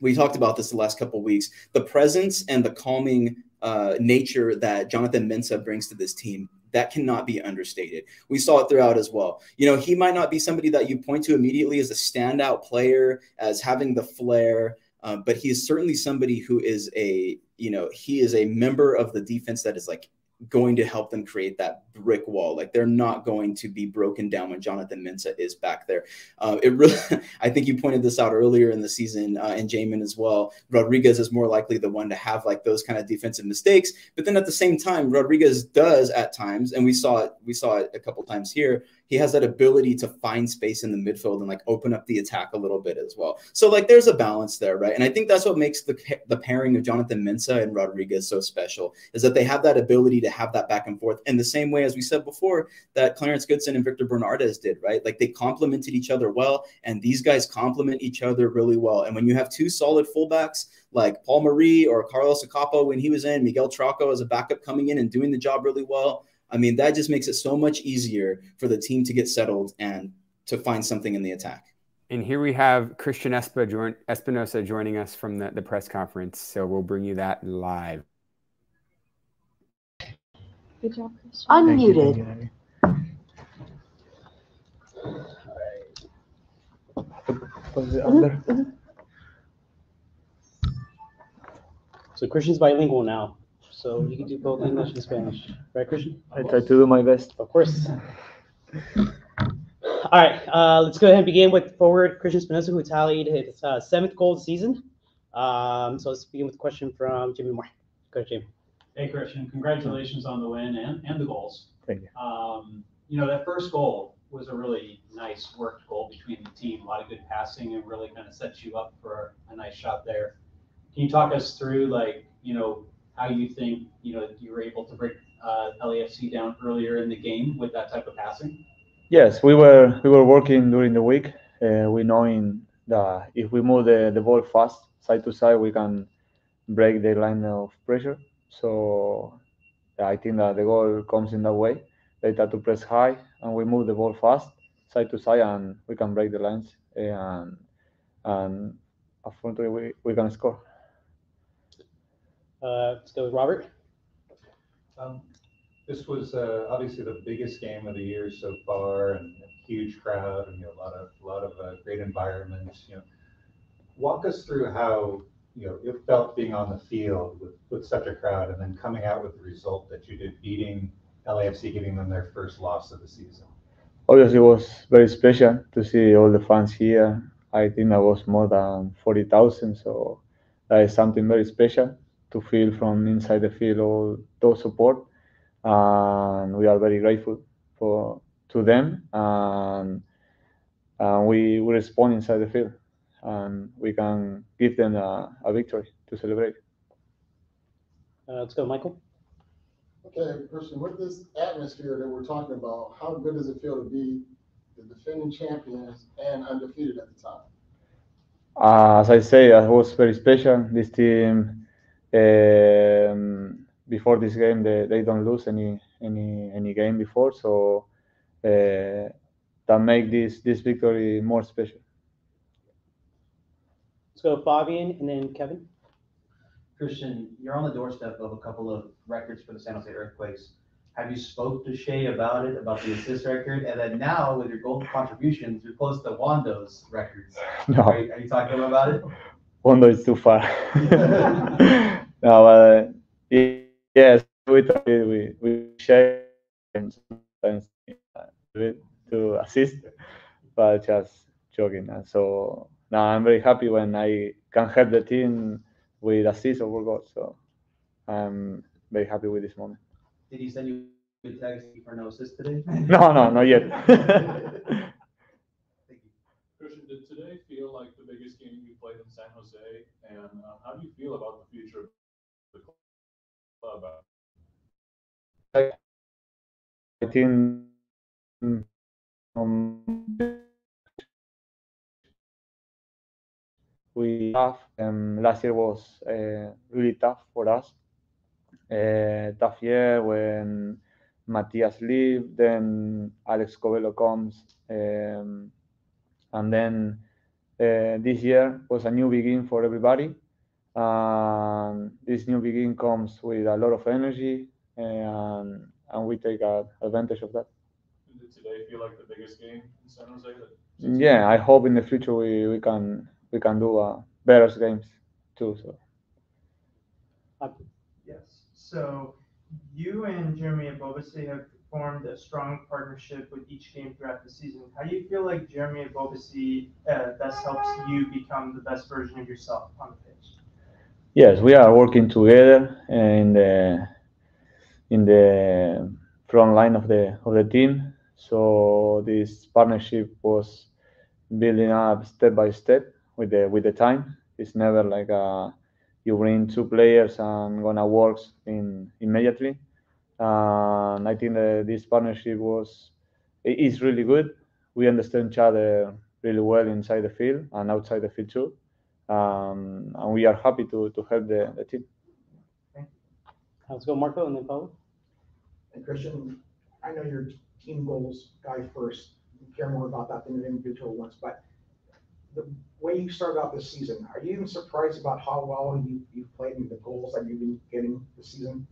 we talked about this the last couple weeks. The presence and the calming uh, nature that Jonathan Mensah brings to this team that cannot be understated. We saw it throughout as well. You know, he might not be somebody that you point to immediately as a standout player, as having the flair, uh, but he is certainly somebody who is a, you know, he is a member of the defense that is like going to help them create that brick wall. Like they're not going to be broken down when Jonathan Mensah is back there. Uh, it really, I think you pointed this out earlier in the season, uh, and Jamon as well. Rodrigues is more likely the one to have like those kind of defensive mistakes, but then at the same time, Rodrigues does at times, and we saw it. We saw it a couple times here he has that ability to find space in the midfield and like open up the attack a little bit as well. So like there's a balance there, right? And I think that's what makes the the pairing of Jonathan Mensah and Rodrigues so special is that they have that ability to have that back and forth in the same way as we said before that Clarence Goodson and Victor Bernárdez did, right? Like they complemented each other well, and these guys complement each other really well. And when you have two solid fullbacks like Paul Marie or Carlos Akapo when he was in, Miguel Trauco as a backup coming in and doing the job really well. I mean, that just makes it so much easier for the team to get settled and to find something in the attack. And here we have Cristian Espinoza joining us from the, the press conference. So we'll bring you that live. Good job, Cristian. Unmuted. Mm-hmm. So Cristian's bilingual now so you can do both English and Spanish, right, Cristian? I try to do my best. Of course. All right, uh, let's go ahead and begin with forward Cristian Espinoza, who tallied his uh, seventh goal of the season. Um, so let's begin with a question from Jimmy Moore. Go ahead, Jimmy. Hey, Cristian, congratulations on the win and, and the goals. Thank you. Um, you know, that first goal was a really nice worked goal between the team. A lot of good passing and really kind of sets you up for a nice shot there. Can you talk us through, like, you know, how you think you know you were able to break uh, LAFC down earlier in the game with that type of passing? Yes, we were we were working during the week. Uh, we knowing that if we move the, the ball fast side to side, we can break the line of pressure. So I think that the goal comes in that way. They try to press high, and we move the ball fast side to side, and we can break the lines, and and unfortunately we, we can score. Uh, let's go with Robert. Um, this was uh, obviously the biggest game of the year so far, and a huge crowd, and you know, a lot of a lot of uh, great environments. You know, walk us through how you know it felt being on the field with with such a crowd, and then coming out with the result that you did, beating LAFC, giving them their first loss of the season. Obviously, it was very special to see all the fans here. I think that was more than forty thousand, so that is something very special to feel from inside the field all those support, and we are very grateful for to them, and, and we we respond inside the field, and we can give them a, a victory to celebrate. Uh, let's go, Michael. Okay, Cristian, with this atmosphere that we're talking about, how good does it feel to be the defending champions and undefeated at the time? Uh, as I say, it was very special. This team um, before this game, they, they don't lose any any any game before, so uh, that make this this victory more special. Let's go Fabian and then Kevin. Cristian, you're on the doorstep of a couple of records for the San Jose Earthquakes. Have you spoke to Shea about it, about the assist record? And then now with your goal contributions, you're close to Wondo's records. No. Are, are you talking about it? Wondo is too far. no, uh, yes, we we we share sometimes uh, to assist, but just joking. And so now I'm very happy when I can help the team with assist or goals. So I'm very happy with this moment. Did he send you a text for no assist today? no, no, not yet. Cristian, did today feel like the biggest game you played in San Jose? And uh, how do you feel about the future of the club? I think um, we have um, last year was uh, really tough for us. Uh, tough year when Matías leave, then Alex Covelo comes. Um, and then uh, this year was a new beginning for everybody. And this new beginning comes with a lot of energy, and, and we take advantage of that. Did today feel like the biggest game in San Jose? Yeah, I hope in the future we, we can we can do uh, better games too. So. Yes. So you and Jeremy Ebobisse have formed a strong partnership with each game throughout the season. How do you feel like Jeremy Ebobisse uh, best helps you become the best version of yourself on the pitch? Yes, we are working together in the in the front line of the of the team. So this partnership was building up step by step with the with the time. It's never like a, you bring two players and gonna work in immediately. And I think that this partnership was is really good. We understand each other really well inside the field and outside the field too. Um, and we are happy to, to help the, the team. Let's go, Marco, and then Paulo. And Cristian, I know you're team goals guy first. You care more about that than the individual ones, but the way you started out this season, are you even surprised about how well you, you've played and the goals that you've been getting this season?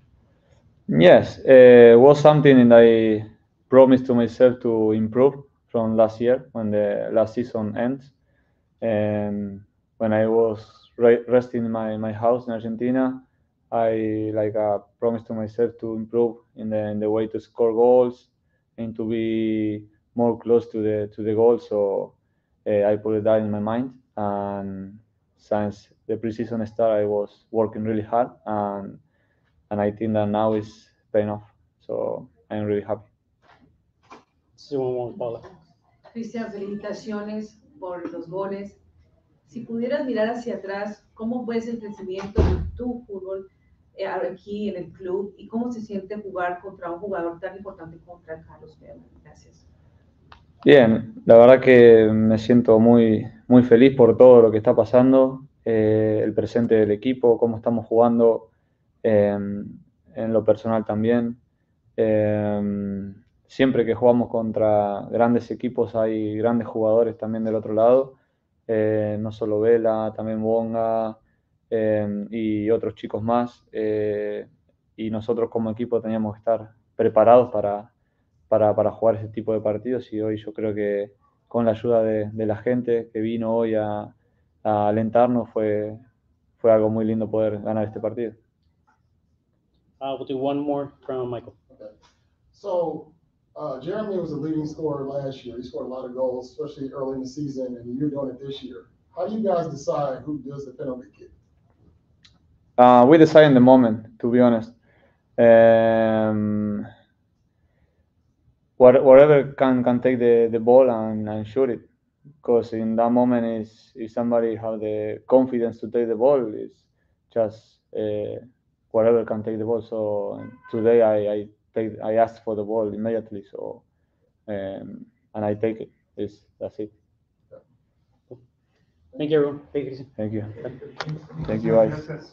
Yes, uh, was something that I promised to myself to improve from last year when the last season ends. And when I was re- resting in my, my house in Argentina, I like uh, promised to myself to improve in the in the way to score goals and to be more close to the to the goal. So uh, I put that in my mind, and since the preseason start, I was working really hard, and and I think that now is paying off. So I'm really happy. Cristian, felicitaciones por los goles. Si pudieras mirar hacia atrás, ¿cómo ves el crecimiento de tu fútbol Eh, aquí en el club y cómo se siente jugar contra un jugador tan importante contra Carlos Vela. Gracias. Bien, la verdad que me siento muy, muy feliz por todo lo que está pasando, eh, el presente del equipo, cómo estamos jugando, em, en lo personal también. Em, siempre que jugamos contra grandes equipos hay grandes jugadores también del otro lado, eh, no solo Vela, también Bonga, Em, y otros chicos más. Eh, y nosotros como equipo teníamos que estar preparados para, para, para, jugar ese tipo de partidos y hoy yo creo que con la ayuda de, de la gente que vino hoy a, a, alentarnos fue, fue algo muy lindo poder ganar este partido. Uh, we'll do one more from Michael. Okay. So, uh, Jeremy was a leading scorer last year. He scored a lot of goals, especially early in the season, and you're doing it this year. How do you guys decide who does the penalty kick? Uh, we decide in the moment, to be honest. Um, what, whatever can, can take the, the ball and, and shoot it. Because in that moment, is if somebody have the confidence to take the ball, it's just uh, whatever can take the ball. So today I, I take I asked for the ball immediately. So um, and I take it. It's, that's it. Thank you, everyone. Thank you. Thank you. Thank you, guys.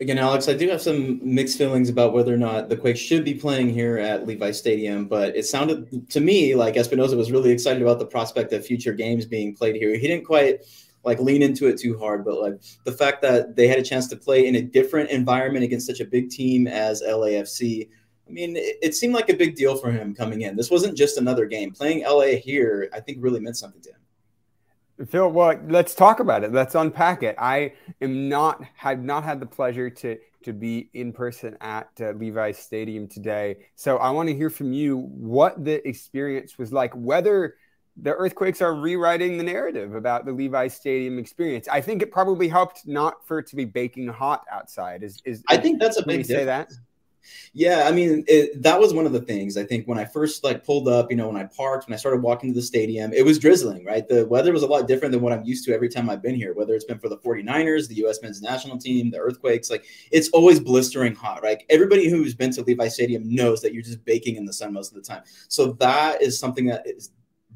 Again, Alex, I do have some mixed feelings about whether or not the Quakes should be playing here at Levi Stadium, but it sounded to me like Espinoza was really excited about the prospect of future games being played here. He didn't quite like lean into it too hard, but like the fact that they had a chance to play in a different environment against such a big team as LAFC I mean, it, it, seemed like a big deal for him coming in. This wasn't just another game. Playing LA here, I think, really meant something to him. Phil, well, let's talk about it. Let's unpack it. I am not have not had the pleasure to to be in person at uh, Levi's Stadium today, so I want to hear from you what the experience was like. Whether the earthquakes are rewriting the narrative about the Levi Stadium experience. I think it probably helped not for it to be baking hot outside. Is is I think that's a big say that. Yeah, I mean, it, that was one of the things. I think when I first like pulled up, you know, when I parked, when I started walking to the stadium, it was drizzling, right? The weather was a lot different than what I'm used to every time I've been here, whether it's been for the 49ers, the US men's national team, the earthquakes, like it's always blistering hot, right? Everybody who's been to Levi Stadium knows that you're just baking in the sun most of the time. So that is something that is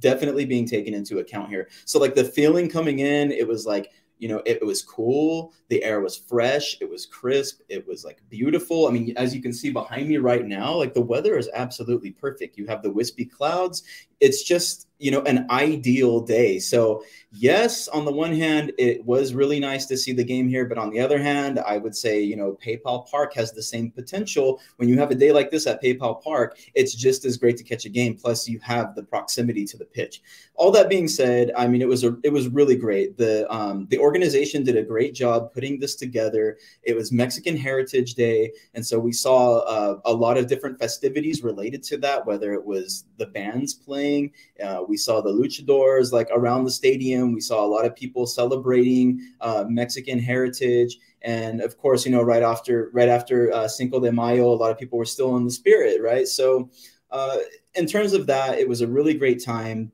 definitely being taken into account here. So like the feeling coming in, it was like you know it, it, was cool. The air was fresh. It was crisp. It was like beautiful. I mean as you can see behind me right now like the weather is absolutely perfect. You have the wispy clouds. It's just you know an ideal day. So yes on the one hand it was really nice to see the game here but on the other hand i would say you know paypal park has the same potential. When you have a day like this at paypal park it's just as great to catch a game. Plus you have the proximity to the pitch. All that being said i mean it was a it was really great. The um the organization did a great job putting this together. It was mexican heritage day and so we saw uh, a lot of different festivities related to that whether it was the bands playing uh, we saw the luchadors like around the stadium. We saw a lot of people celebrating uh, Mexican heritage, and of course, you know, right after right after uh, Cinco de Mayo, a lot of people were still in the spirit, right? So, uh, in terms of that, it was a really great time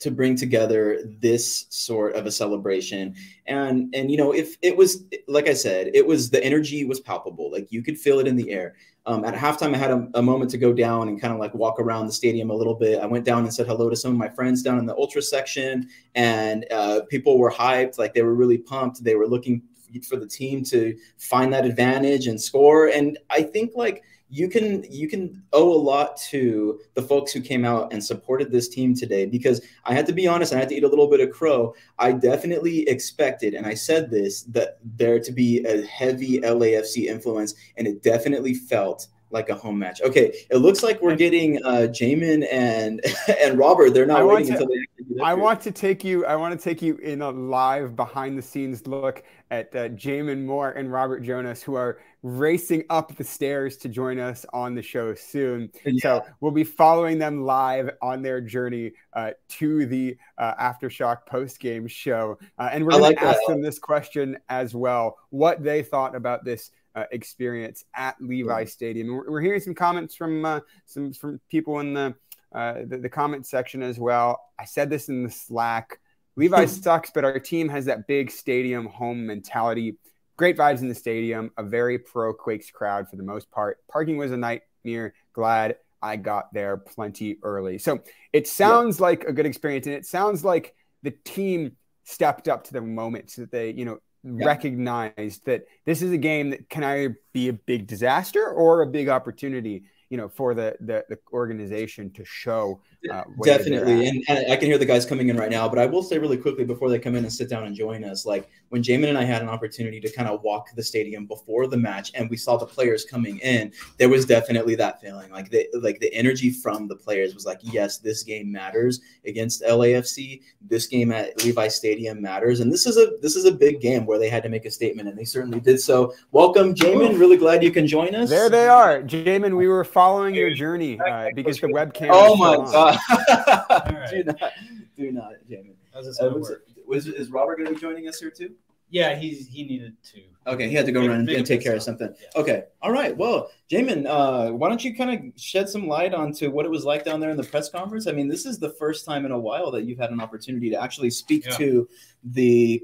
to bring together this sort of a celebration and and you know if it was like i said it was the energy was palpable like you could feel it in the air um, at halftime, I had a, a, moment to go down and kind of like walk around the stadium a little bit. I went down and said hello to some of my friends down in the ultra section, and uh, people were hyped. Like they were really pumped. They were looking for the team to find that advantage and score. And I think like you can you can owe a lot to the folks who came out and supported this team today because I had to be honest, I had to eat a little bit of crow. I definitely expected, and I said this, that there to be a heavy LAFC influence, and it definitely felt like a home match. Okay, it looks like we're getting uh Jamon and and Robert. They're not waiting to, until they. I want to take you. I want to take you in a live behind the scenes look at uh, Jamon Moore and Robert Jonas, who are racing up the stairs to join us on the show soon. Yeah. So we'll be following them live on their journey uh, to the uh, Aftershock post game show, uh, and we're going like to ask them this question as well: what they thought about this uh, experience at Levi Stadium. We're, we're, hearing some comments from uh, some from people in the, uh, the, the comment section as well. I said this in the Slack. Levi sucks, but our team has that big stadium home mentality. Great vibes in the stadium. A very pro Quakes crowd for the most part. Parking was a nightmare. Glad I got there plenty early. So it sounds yeah. like a good experience, and it sounds like the team stepped up to the moment so that they, you know, yeah. recognized that this is a game that can either be a big disaster or a big opportunity you know for the the, the organization to show uh, definitely. and, and, i can hear the guys coming in right now but i will say really quickly before they come in and sit down and join us like when jamon and i had an opportunity to kind of walk the stadium before the match and we saw the players coming in there was definitely that feeling. Like the like the energy from the players was like yes this game matters against lafc this game at levi stadium matters. And this is a this is a big game where they had to make a statement and they certainly did. So welcome jamon. Really glad you can join us. There they are. Jamon we were following your journey uh, because the webcam. Oh my god! Right. Do not, do not, Jamie. How's uh, was, was, is Robert going to be joining us here too? Yeah, he's he needed to. Okay, he had to go run and take care of something. Yeah. Okay, all right. Well, Jamon, uh, why don't you kind of shed some light onto what it was like down there in the press conference? I mean, this is the first time in a while that you've had an opportunity to actually speak yeah. to the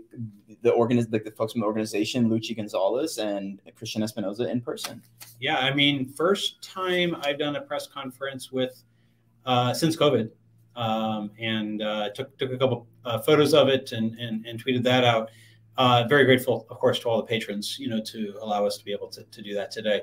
the organiz- like the folks from the organization, Luchi Gonzalez and Cristian Espinoza in person. Yeah, I mean, first time I've done a press conference with since COVID, um, and uh, took took a couple uh, photos of it and, and and tweeted that out. Uh, very grateful, of course, to all the patrons, you know, to allow us to be able to, to do that today.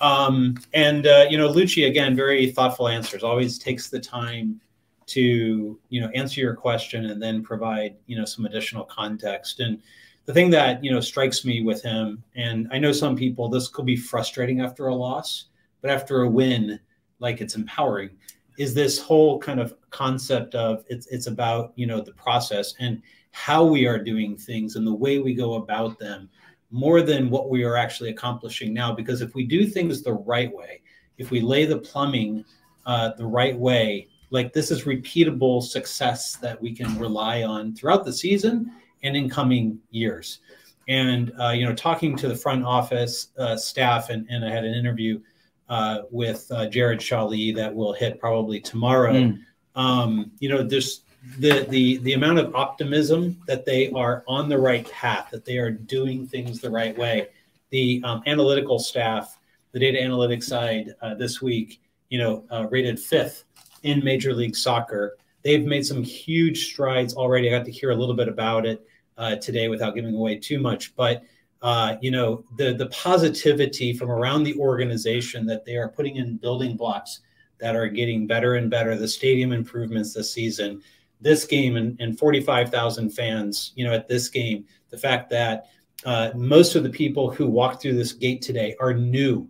Um, and uh, you know, Luchi again, very thoughtful answers. Always takes the time to you know answer your question and then provide you know some additional context and the thing that you know strikes me with him and i know some people this could be frustrating after a loss but after a win like it's empowering is this whole kind of concept of it's it's about you know the process and how we are doing things and the way we go about them more than what we are actually accomplishing now because if we do things the right way if we lay the plumbing uh, the right way like this is repeatable success that we can rely on throughout the season and in coming years. And uh, you know, talking to the front office uh, staff, and, and I had an interview uh, with uh, Jared Shawlee that will hit probably tomorrow. Mm. Um, you know, there's the the the amount of optimism that they are on the right path, that they are doing things the right way. The um, analytical staff, the data analytics side, uh, this week, you know, uh, rated fifth in Major League Soccer. They've made some huge strides already. I got to hear a little bit about it uh, today without giving away too much, but uh, you know the the positivity from around the organization that they are putting in building blocks that are getting better and better. The stadium improvements this season, this game, and, and 45,000 fans. You know, at this game, the fact that uh, most of the people who walked through this gate today are new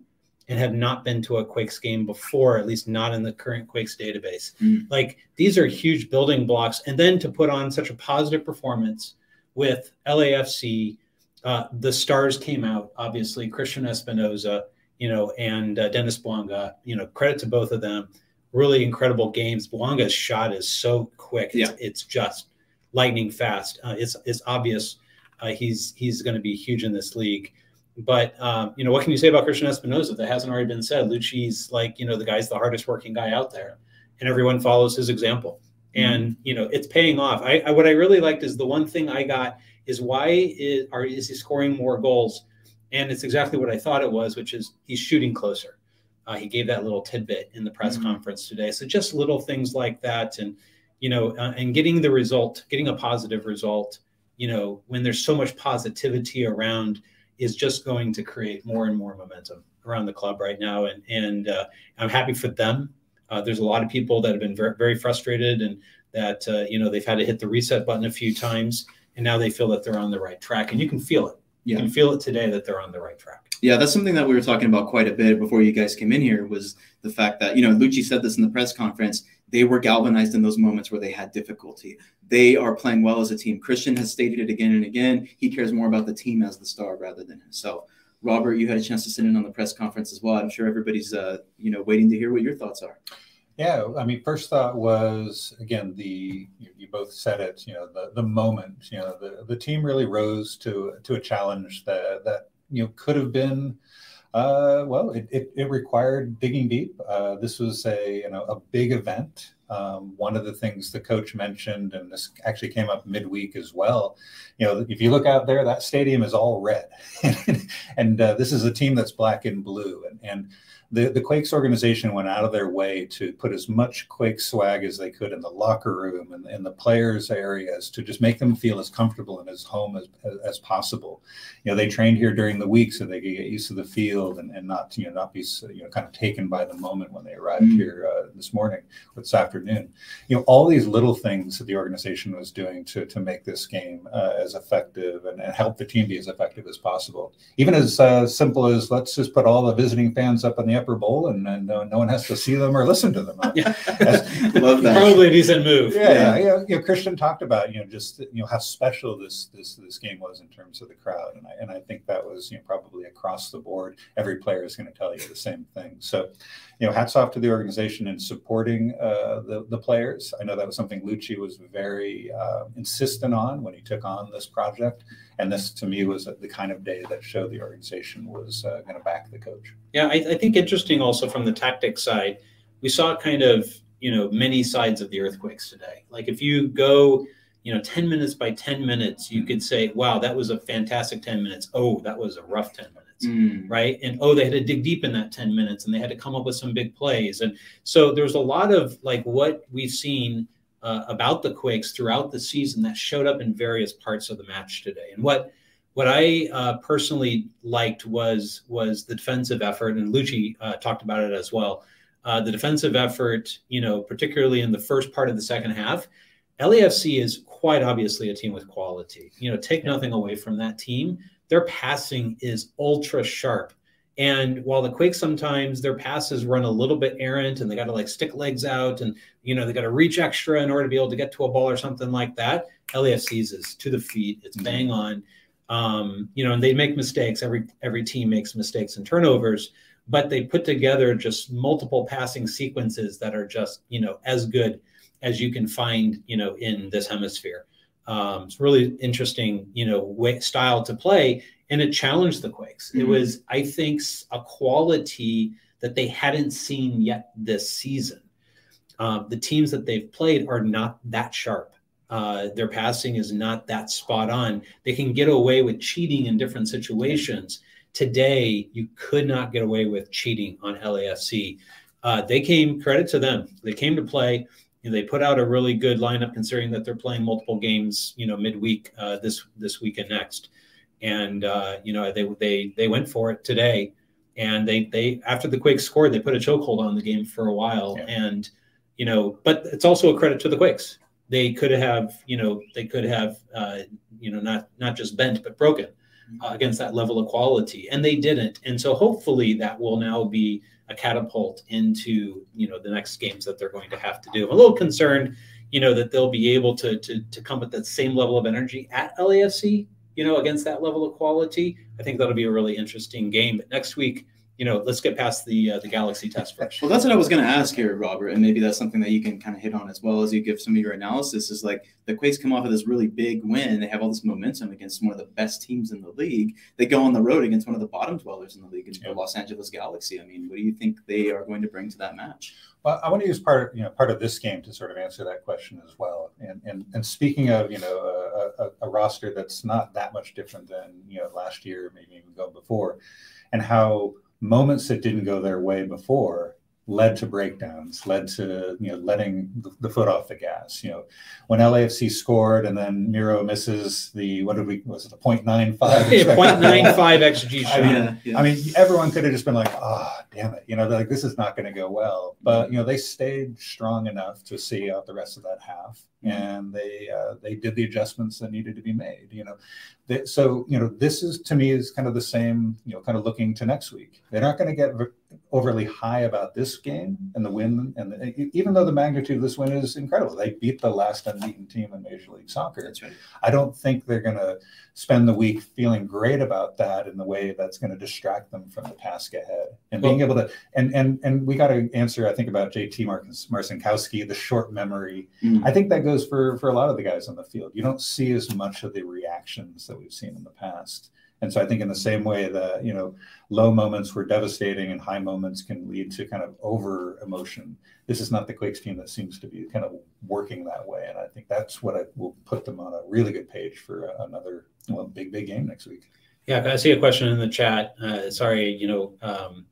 and have not been to a Quakes game before, at least not in the current Quakes database. Mm. Like these are huge building blocks. And then to put on such a positive performance with LAFC, uh, the stars came out, obviously, Cristian Espinoza, you know, and uh, Denis Bouanga, you know, credit to both of them. Really incredible games. Bouanga's shot is so quick. It's, yeah. it's just lightning fast. Uh, it's, it's obvious uh, he's, he's going to be huge in this league. But um, you know, what can you say about Cristian Espinoza that hasn't already been said? Luchi's like, you know, the guy's the hardest working guy out there, and everyone follows his example. Mm-hmm. And you know, it's paying off. I, I, what I really liked is the one thing I got is why is are is he scoring more goals? And it's exactly what I thought it was, which is he's shooting closer. Uh, he gave that little tidbit in the press mm-hmm. conference today. So just little things like that, and you know, uh, and getting the result, getting a positive result. You know, when there's so much positivity around is just going to create more and more momentum around the club right now. And and uh, I'm happy for them. Uh, there's a lot of people that have been very, very frustrated and that uh, you know they've had to hit the reset button a few times, and now they feel that they're on the right track. And you can feel it. You can feel it today that they're on the right track. Yeah, that's something that we were talking about quite a bit before you guys came in here. Was the fact that you know Luchi said this in the press conference they were galvanized in those moments where they had difficulty. They are playing well as a team. Cristian has stated it again and again. He cares more about the team as the star rather than himself. Robert, you had a chance to sit in on the press conference as well. I'm sure everybody's, uh, you know, waiting to hear what your thoughts are. Yeah, I mean, first thought was again the you, both said it. You know, the the moment. You know, the the team really rose to to a challenge that that you know could have been uh, well, it, it, it, required digging deep. Uh, this was a you know a big event. Um, one of the things the coach mentioned, and this actually came up midweek as well. You know, if you look out there, that stadium is all red, and uh, this is a team that's black and blue, and and the, the Quakes organization went out of their way to put as much Quake swag as they could in the locker room and in the players' areas to just make them feel as comfortable and as home as, as, possible. You know, they trained here during the week so they could get used to the field and, and not, you know, not be, you know, kind of taken by the moment when they arrived mm-hmm. here uh, this morning or this afternoon. You know, all these little things that the organization was doing to, to make this game uh, as effective and, and help the team be as effective as possible. Even as uh, simple as let's just put all the visiting fans up on the upper bowl and, and no, no one has to see them or listen to them. yeah. Love that. Probably a decent move. Yeah, yeah. yeah. You know, Cristian talked about you know just you know how special this this this game was in terms of the crowd, and I and I think that was you know probably across the board. Every player is going to tell you the same thing. So, you know, hats off to the organization in supporting uh, the the players. I know that was something Luchi was very uh, insistent on when he took on this project. And this, to me, was the kind of day that showed the organization was uh, going to back the coach. Yeah, I, I, think interesting also from the tactic side, we saw kind of you know many sides of the earthquakes today. Like if you go, you know, ten minutes by ten minutes, you could say, "Wow, that was a fantastic ten minutes." Oh, that was a rough ten minutes. Mm. right? And oh, they had to dig deep in that 10 minutes and they had to come up with some big plays. And so there's a lot of like what we've seen uh, about the Quakes throughout the season that showed up in various parts of the match today. And what what I uh, personally liked was was the defensive effort, and Luchi uh, talked about it as well. Uh, the defensive effort, you know, particularly in the first part of the second half, LAFC is quite obviously a team with quality. You know, take nothing away from that team. Their passing is ultra sharp. And while the Quakes sometimes their passes run a little bit errant and they got to like stick legs out and you know they got to reach extra in order to be able to get to a ball or something like that. LAFC's is to the feet. It's mm-hmm. bang on. Um, you know, and they make mistakes. Every every team makes mistakes and turnovers, but they put together just multiple passing sequences that are just you know as good as you can find you know in this hemisphere. Um, it's really interesting, you know, way, style to play, and it challenged the Quakes. Mm-hmm. It was, I think, a quality that they hadn't seen yet this season. Uh, the teams that they've played are not that sharp. Uh, their passing is not that spot on. They can get away with cheating in different situations. Today, you could not get away with cheating on LAFC. Uh, they came credit to them. They came to play. You know, they put out a really good lineup, considering that they're playing multiple games. You know, midweek uh, this this week and next and uh, you know they they they went for it today, and they they after the Quakes scored, they put a chokehold on the game for a while, yeah. and you know, but it's also a credit to the Quakes. They could have, you know, they could have, uh, you know, not not just bent but broken mm-hmm. uh, against that level of quality, and they didn't. And so hopefully that will now be a catapult into you know the next games that they're going to have to do. I'm a little concerned, you know, that they'll be able to to to come at that same level of energy at LAFC you know, against that level of quality, I think that'll be a really interesting game. But next week, you know, let's get past the uh, the Galaxy test first. Well, that's what I was going to ask here, Robert, and maybe that's something that you can kind of hit on as well as you give some of your analysis. Is like the Quakes come off of this really big win, they have all this momentum against one of the best teams in the league. They go on the road against one of the bottom dwellers in the league, in the Los Angeles Galaxy. I mean, what do you think they are going to bring to that match? Well, I want to use part, you know, part of this game to sort of answer that question as well. And and, and speaking of, you know, a, a, a roster that's not that much different than you know last year, maybe even go before, and how moments that didn't go their way before led to breakdowns, led to you know letting the, foot off the gas. You know, when LAFC scored and then Miro misses the what did we was it the 0.95? Yeah, 0.95 xG shot. I mean, yeah. I mean, everyone could have just been like, oh, damn it, you know, like this is not going to go well. But you know, they stayed strong enough to see out the rest of that half, mm-hmm. and they uh, they did the adjustments that needed to be made. You know, they, so you know, this is to me is kind of the same. You know, kind of looking to next week. They're not going to get overly high about this game and the win. And the, even though the magnitude of this win is incredible, they beat the last unbeaten team in Major League Soccer. That's right. I don't think they're going to spend the week feeling great about that in the way that's going to distract them from the task ahead and well, being able to. And and and we got to answer, I think, about JT Marcins, Marcinkowski, the short memory. Mm. I think that goes for for a lot of the guys on the field. You don't see as much of the reactions that we've seen in the past. And so I think in the same way that, you know, low moments were devastating and high moments can lead to kind of over emotion. This is not the Quakes team that seems to be kind of working that way. And I think that's what I will put them on a really good page for another well, big, big game next week. Yeah, I see a question in the chat. Uh, sorry, you know, um,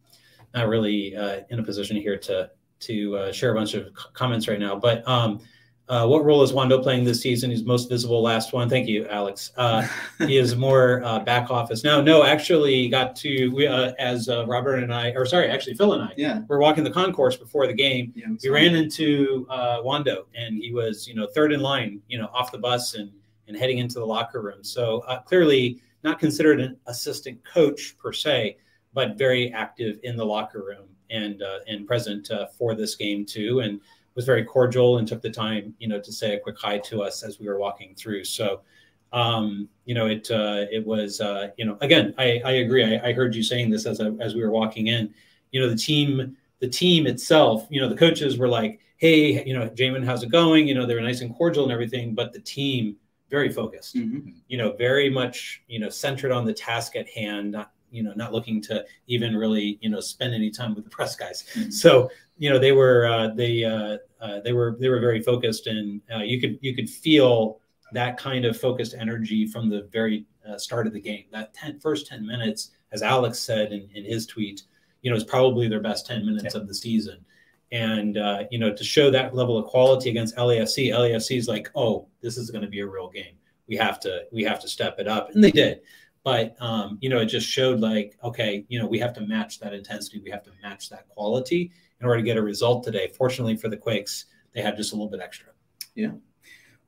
not really uh, in a position here to to uh, share a bunch of comments right now, but um, uh, what role is Wondo playing this season? He's most visible last one. Thank you, Alex. Uh, he is more uh, back office now. No, actually, got to we, uh, as uh, Robert and I, or sorry, actually Phil and I, yeah, we're walking the concourse before the game. Yeah, we ran into uh, Wondo, and he was you know third in line, you know, off the bus and and heading into the locker room. So clearly not considered an assistant coach per se, but very active in the locker room and and present for this game too, and was very cordial and took the time, you know, to say a quick hi to us as we were walking through. So, um, you know, it uh, it was, uh, you know, again, I, I agree. I, I heard you saying this as a, as we were walking in. You know, the team the team itself, you know, the coaches were like, "Hey, you know, Jamon, how's it going?" You know, they were nice and cordial and everything, but the team very focused. Mm-hmm. You know, very much, you know, centered on the task at hand, not you know, not looking to even really, you know, spend any time with the press guys. Mm-hmm. So you know they were uh, they uh, uh, they were they were very focused and uh, you could you could feel that kind of focused energy from the very uh, start of the game that 10, first 10 minutes as alex said in, in his tweet you know is probably their best 10 minutes yeah. of the season and uh, you know to show that level of quality against lafc lafc is like oh this is going to be a real game we have to we have to step it up and they did but um, you know it just showed like okay you know we have to match that intensity we have to match that quality in order to get a result today. Fortunately for the Quakes, they had just a little bit extra. Yeah.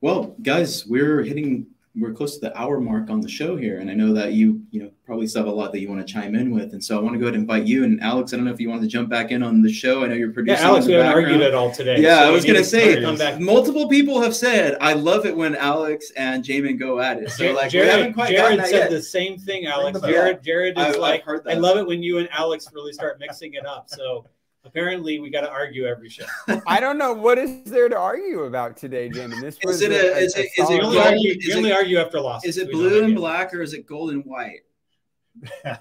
Well, guys, we're hitting we're close to the hour mark on the show here, and I know that you you know probably still have a lot that you want to chime in with, and so I want to go ahead and invite you and Alex. I don't know if you wanted to jump back in on the show. I know you're producing. Yeah, Alex, we haven't argued at all today. Yeah, so I was going to say multiple people have said I love it when Alex and Jamon go at it. So like Jared, we haven't quite Jared said yet. the same thing, Alex. Jared, Jared is I, like I love it when you and Alex really start mixing it up. So apparently we got to argue every show. I don't know what is there to argue about today, Jim. And this was is it a, a, is, a, it, is it only argue, is only argue after loss. Is it blue and black or is it gold and white? I,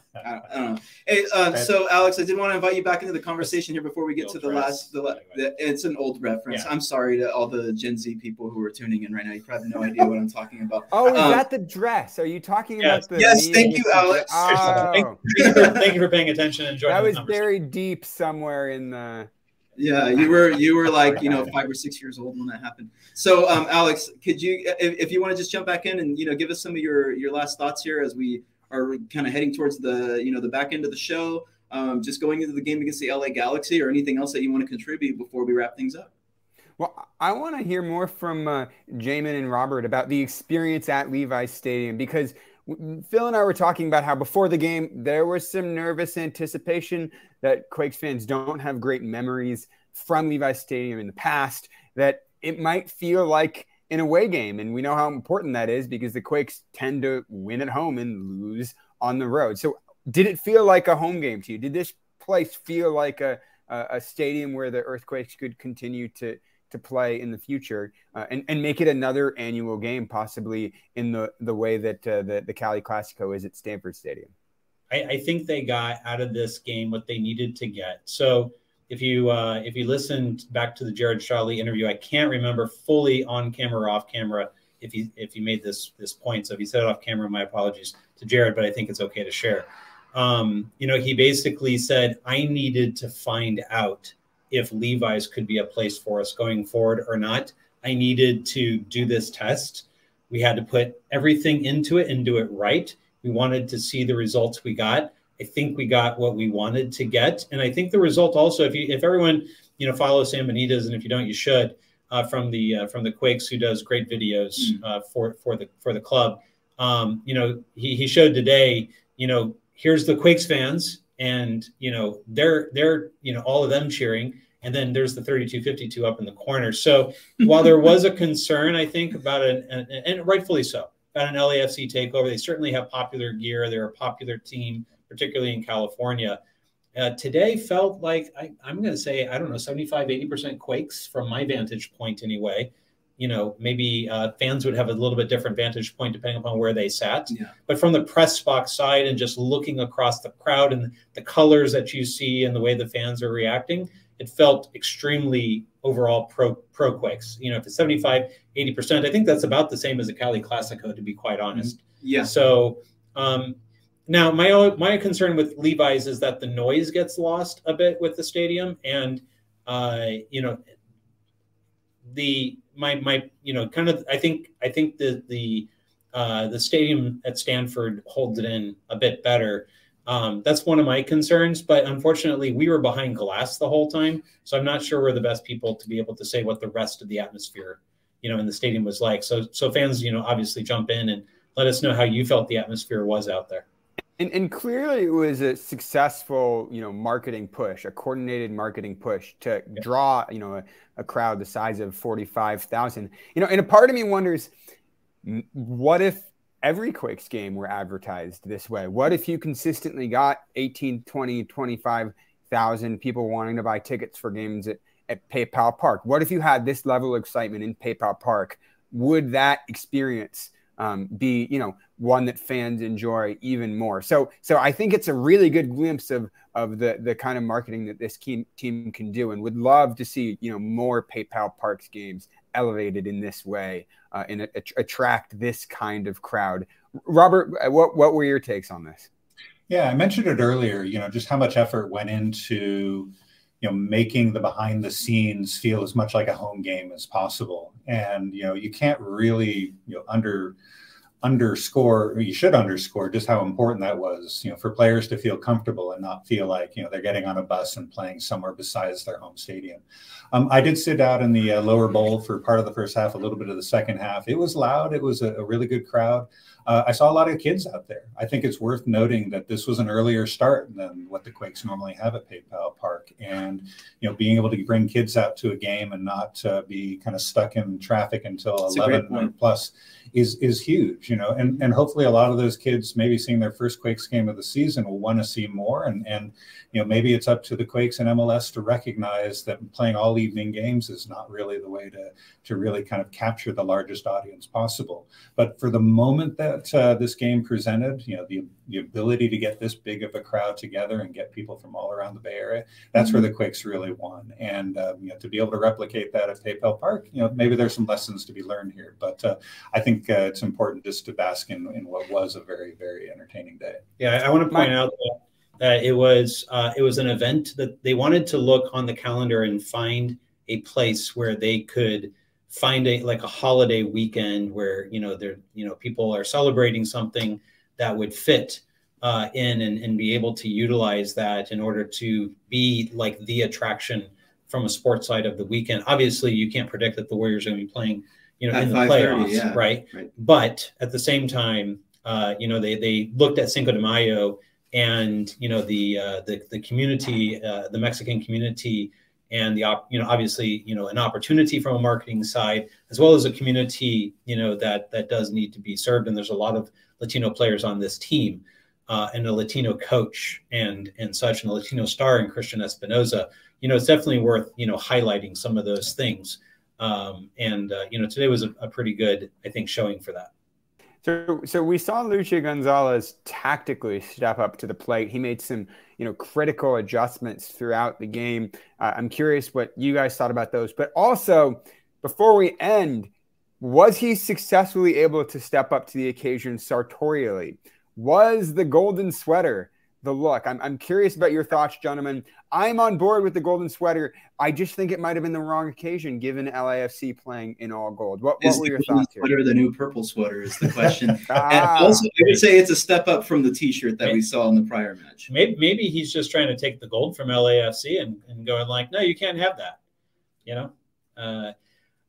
don't, know. Hey, uh, so Alex, I did want to invite you back into the conversation here before we get to the last. The, the, it's an old reference. Yeah. I'm sorry to all the Gen Z people who are tuning in right now. You probably have no idea what I'm talking about. Oh, is um, that the dress? Are you talking yes. about the? Yes, thank you, Alex. Oh. Thank, you for, thank, you for, paying attention and joining. That was very deep somewhere in the. Yeah, you were you were like you know five or six years old when that happened. So, um, Alex, could you, if, if you want to just jump back in and you know give us some of your your last thoughts here as we are kind of heading towards the you know the back end of the show. um, just going into the game against the LA Galaxy, or anything else that you want to contribute before we wrap things up. Well, I want to hear more from uh, Jamon and Robert about the experience at Levi's Stadium because Phil and I were talking about how before the game there was some nervous anticipation that Quakes fans don't have great memories from Levi's Stadium in the past, that it might feel like an away game. And we know how important that is because the Quakes tend to win at home and lose on the road. So, did it feel like a home game to you? Did this place feel like a, a, a stadium where the Earthquakes could continue to? to play in the future uh, and, and make it another annual game, possibly in the, the way that uh, the, the Cali Classico is at Stanford Stadium? I, think they got out of this game what they needed to get. So if you uh, if you listened back to the Jared Shawlee interview, I can't remember fully on camera or off camera if he if he made this this point. So if he said it off camera, my apologies to Jared, but I think it's okay to share. Um, you know, he basically said I needed to find out if Levi's could be a place for us going forward or not. I needed to do this test. We had to put everything into it and do it right. We wanted to see the results we got. I think we got what we wanted to get, and I think the result also, if you if everyone you know follows Sam Benitez, and if you don't, you should. Uh, from the uh, from the Quakes, who does great videos mm. uh, for for the for the club. Um, you know, he he showed today. You know, here's the Quakes fans and you know they're they're you know all of them cheering and then there's the 3252 up in the corner so while there was a concern i think about it and, and, rightfully so about an lafc takeover they certainly have popular gear they're a popular team particularly in california uh, today felt like I, i'm going to say i don't know 75 80% quakes from my vantage point anyway you know, maybe uh, fans would have a little bit different vantage point depending upon where they sat. Yeah. But from the press box side and just looking across the crowd and the colors that you see and the way the fans are reacting, it felt extremely overall pro pro Quakes. You know, if it's 75, 80%, I think that's about the same as a Cali Classico, to be quite mm-hmm. honest. Yeah. So um, now my my concern with Levi's is that the noise gets lost a bit with the stadium and uh, you know the my my you know kind of I think I think the the uh, the stadium at Stanford holds it in a bit better. Um, that's one of my concerns, but unfortunately, we were behind glass the whole time, so I'm not sure we're the best people to be able to say what the rest of the atmosphere, you know, in the stadium was like. So, so fans, you know, obviously jump in and let us know how you felt the atmosphere was out there. And, and clearly, it was a successful, you know, marketing push, a coordinated marketing push to yeah. draw, you know, a, a crowd the size of forty-five thousand. You know, and a part of me wonders, what if every Quakes game were advertised this way? What if you consistently got 18, 20, 25,000 people wanting to buy tickets for games at, at PayPal Park? What if you had this level of excitement in PayPal Park? Would that experience um, be you know one that fans enjoy even more. So so I think it's a really good glimpse of of the the kind of marketing that this team team can do, and would love to see you know more PayPal Parks games elevated in this way uh, and a, a, attract this kind of crowd. Robert, what what were your takes on this? Yeah, I mentioned it earlier. You know, just how much effort went into you know making the behind the scenes feel as much like a home game as possible. And you know you can't really you know under underscore you should underscore just how important that was you know for players to feel comfortable and not feel like you know they're getting on a bus and playing somewhere besides their home stadium. Um, i did sit out in the uh, lower bowl for part of the first half a little bit of the second half. It was loud. It was a, a really good crowd uh, I saw a lot of kids out there. I think it's worth noting that this was an earlier start than what the Quakes normally have at PayPal Park, and you know, being able to bring kids out to a game and not uh, be kind of stuck in traffic until That's eleven plus is is huge. You know, and and hopefully a lot of those kids maybe seeing their first Quakes game of the season will want to see more, and and you know maybe it's up to the Quakes and MLS to recognize that playing all evening games is not really the way to to really kind of capture the largest audience possible. But for the moment that that uh, this game presented, you know, the, the ability to get this big of a crowd together and get people from all around the Bay Area, that's mm-hmm. where the Quakes really won. And, uh, you know, to be able to replicate that at PayPal Park, you know, maybe there's some lessons to be learned here. But uh, I think uh, it's important just to bask in, in what was a very, very entertaining day. Yeah, I want to point out that. It was uh, it was an event that they wanted to look on the calendar and find a place where they could find a like a holiday weekend where you know there you know people are celebrating something that would fit uh, in and, and be able to utilize that in order to be like the attraction from a sports side of the weekend. Obviously, you can't predict that the Warriors are going to be playing, you know, at in the playoffs, yeah. right? right? But at the same time, uh, you know, they they looked at Cinco de Mayo and you know the uh, the the community, uh, the Mexican community, and the you know obviously you know an opportunity from a marketing side as well as a community you know that that does need to be served. And there's a lot of Latino players on this team. Uh, and a Latino coach and and such, and a Latino star in Cristian Espinoza, you know, it's definitely worth you know highlighting some of those things. Um, and uh, you know, today was a, a, pretty good, I think, showing for that. So, so we saw Luchi Gonzalez tactically step up to the plate. He made some, you know, critical adjustments throughout the game. Uh, I'm curious what you guys thought about those. But also, before we end, was he successfully able to step up to the occasion sartorially? Was the golden sweater the look. I'm, I'm curious about your thoughts, gentlemen. I'm on board with the golden sweater. I just think it might have been the wrong occasion given LAFC playing in all gold. What, what were your thoughts here? Sweater the new purple sweater is the question. ah. And also, I would say it's a step up from the T-shirt that maybe, we saw in the prior match. Maybe, maybe he's just trying to take the gold from LAFC and, and going like, no, you can't have that. You know. Uh,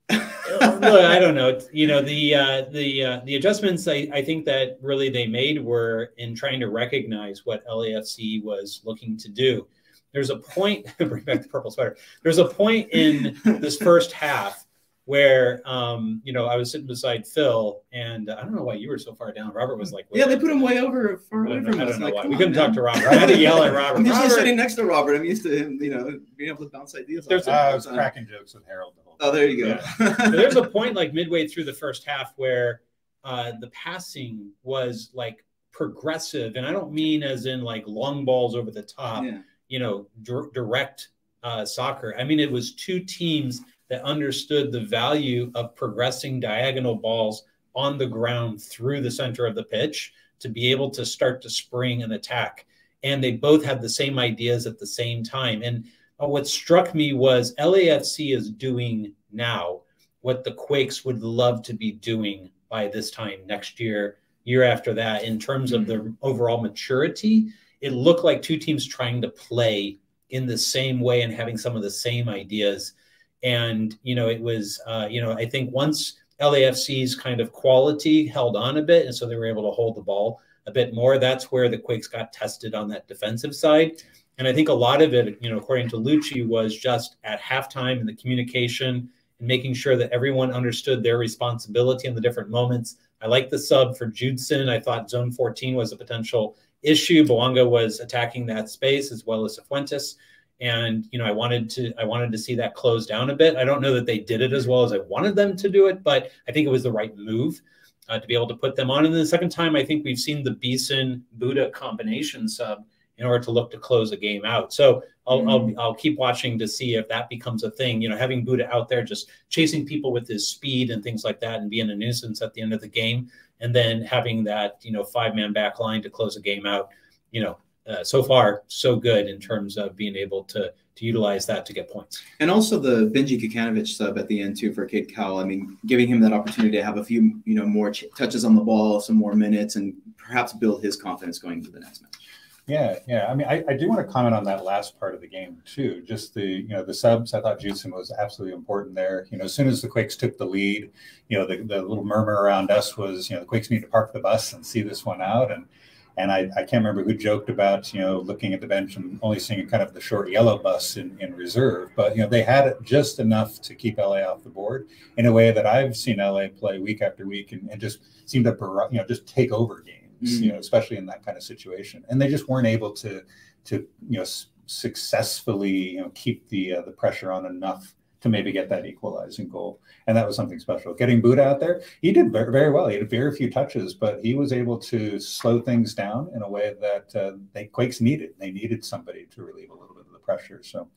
Look, I don't know. You know, the uh, the uh, the adjustments I, I think that really they made were in trying to recognize what LAFC was looking to do. There's a point. bring back the purple sweater. There's a point in this first half where um, you know I was sitting beside Phil, and uh, I don't know why you were so far down. Robert was like, "Yeah, they put him way over far away from us." I don't know like, why. We couldn't man. talk to Robert. I had to yell at Robert. I'm usually sitting next to Robert. I'm used to him, you know, being able to bounce ideas. There's I was cracking jokes with Harold. Oh, there you go. Yeah. there's a point like midway through the first half where uh, the passing was like progressive, and I don't mean as in like long balls over the top, yeah. You know, d- direct uh, soccer. I mean it was two teams that understood the value of progressing diagonal balls on the ground through the center of the pitch to be able to start to spring an attack. And they both had the same ideas at the same time. And uh, what struck me was LAFC is doing now what the Quakes would love to be doing by this time next year, year after that, in terms of the overall maturity. It looked like two teams trying to play in the same way and having some of the same ideas. And, you know, it was, uh, you know, I think once LAFC's kind of quality held on a bit, and so they were able to hold the ball a bit more, that's where the Quakes got tested on that defensive side. And I think a lot of it, you know, according to Luchi, was just at halftime and the communication and making sure that everyone understood their responsibility in the different moments. I like the sub for Judson. I thought zone 14 was a potential issue. Bouanga was attacking that space as well as Fuentes. And you know, I wanted to I wanted to see that close down a bit. I don't know that they did it as well as I wanted them to do it, but I think it was the right move uh, to be able to put them on. And then the second time, I think we've seen the Beeson Bouda combination sub in order to look to close a game out. So I'll, mm-hmm. I'll, I'll keep watching to see if that becomes a thing. You know, having Bouda out there just chasing people with his speed and things like that, and being a nuisance at the end of the game, and then having that you know five man back line to close a game out. You know, uh, so far so good in terms of being able to to utilize that to get points. And also the Benji Kikanovic sub at the end too for Cade Cowell. I mean, giving him that opportunity to have a few you know more ch- touches on the ball, some more minutes, and perhaps build his confidence going into the next match. Yeah, yeah. I mean, I, I do want to comment on that last part of the game too. Just the you know the subs. I thought Judson was absolutely important there. You know, as soon as the Quakes took the lead, you know the, the little murmur around us was you know the Quakes need to park the bus and see this one out. And and I, I can't remember who joked about you know looking at the bench and only seeing kind of the short yellow bus in, in reserve. But you know they had just enough to keep LA off the board in a way that I've seen LA play week after week and, and just seem to you know just take over games mm-hmm. you know, especially in that kind of situation. And they just weren't able to to you know s- successfully you know keep the uh, the pressure on enough to maybe get that equalizing goal. And that was something special. Getting Bouda out there, he did very, very well. He had very few touches, but he was able to slow things down in a way that uh, they Quakes needed. They needed somebody to relieve a little bit of the pressure. So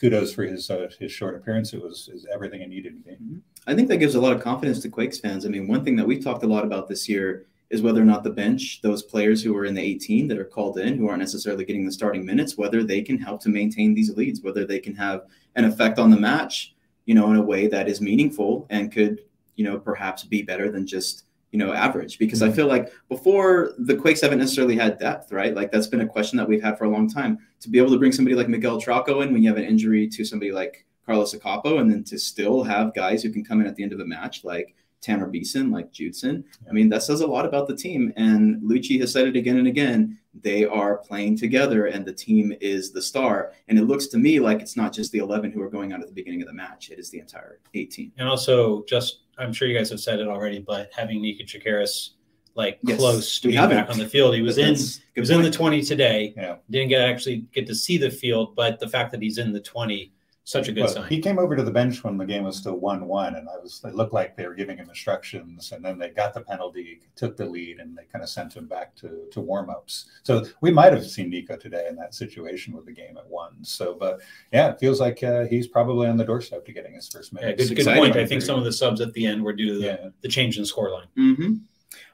kudos for his uh, his short appearance. It was is everything he needed to be. Mm-hmm. I think that gives a lot of confidence to Quakes fans. I mean, one thing that we've talked a lot about this year is whether or not the bench, those players who are in the 18 that are called in, who aren't necessarily getting the starting minutes, whether they can help to maintain these leads, whether they can have an effect on the match, you know, in a way that is meaningful and could, you know, perhaps be better than just you know, average because I mm-hmm. feel like before the Quakes haven't necessarily had depth, right? Like that's been a question that we've had for a long time. To be able to bring somebody like Miguel Trauco in when you have an injury to somebody like Carlos Akapo, and then to still have guys who can come in at the end of a match like Tanner Beeson, like Judson. I mean, that says a lot about the team. And Luchi has said it again and again. They are playing together, and the team is the star. And it looks to me like it's not just the 11 who are going out at the beginning of the match, it is the entire 18. And also, just I'm sure you guys have said it already, but having Niko Tsakiris like yes, close to being back on the field. He was in he was point. in the 20 today. Yeah. Didn't get actually get to see the field, but the fact that he's in the 20 such a good well, sign. He came over to the bench when the game was still one-one, and I was. It looked like they were giving him instructions, and then they got the penalty, took the lead, and they kind of sent him back to to warm-ups. So we might have seen Niko today in that situation with the game at one. So, but yeah, it feels like uh, he's probably on the doorstep to getting his first minutes. Yeah, good, good point. I think some of the subs at the end were due to the, yeah. the change in scoreline. Mm-hmm.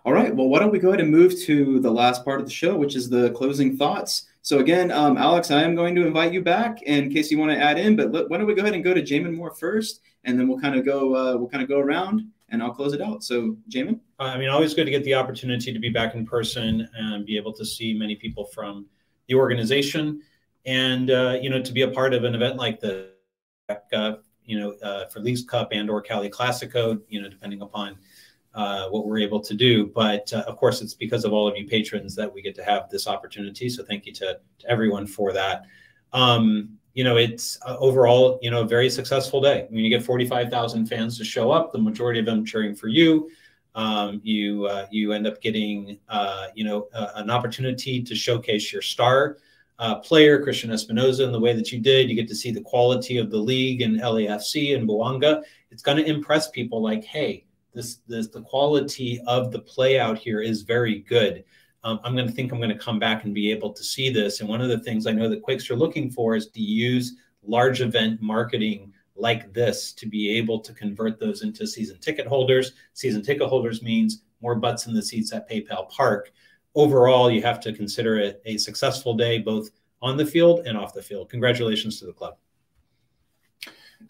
All right. Well, why don't we go ahead and move to the last part of the show, which is the closing thoughts. So again, um, Alex, I am going to invite you back in case you want to add in. But why don't we go ahead and go to Jamon Moore first, and then we'll kind of go uh, we'll kind of go around, and I'll close it out. So Jamin, I mean, always good to get the opportunity to be back in person and be able to see many people from the organization, and uh, you know, to be a part of an event like the, uh, you know, uh, for Leagues Cup and or Cali Classico, you know, depending upon uh, what we're able to do. But uh, of course, it's because of all of you patrons that we get to have this opportunity. So thank you to, to everyone for that. Um, you know, it's uh, overall, you know, a very successful day. When you get 45,000 fans to show up, the majority of them cheering for you. Um, you uh, you end up getting, uh, you know, an opportunity to showcase your star player, Cristian Espinoza, in the way that you did. You get to see the quality of the league and LAFC and Bouanga. It's going to impress people like, hey, this, this the quality of the play out here is very good. Um, I'm going to think I'm going to come back and be able to see this. And one of the things I know that Quakes are looking for is to use large event marketing like this to be able to convert those into season ticket holders. Season ticket holders means more butts in the seats at PayPal Park. Overall, you have to consider it a successful day, both on the field and off the field. Congratulations to the club.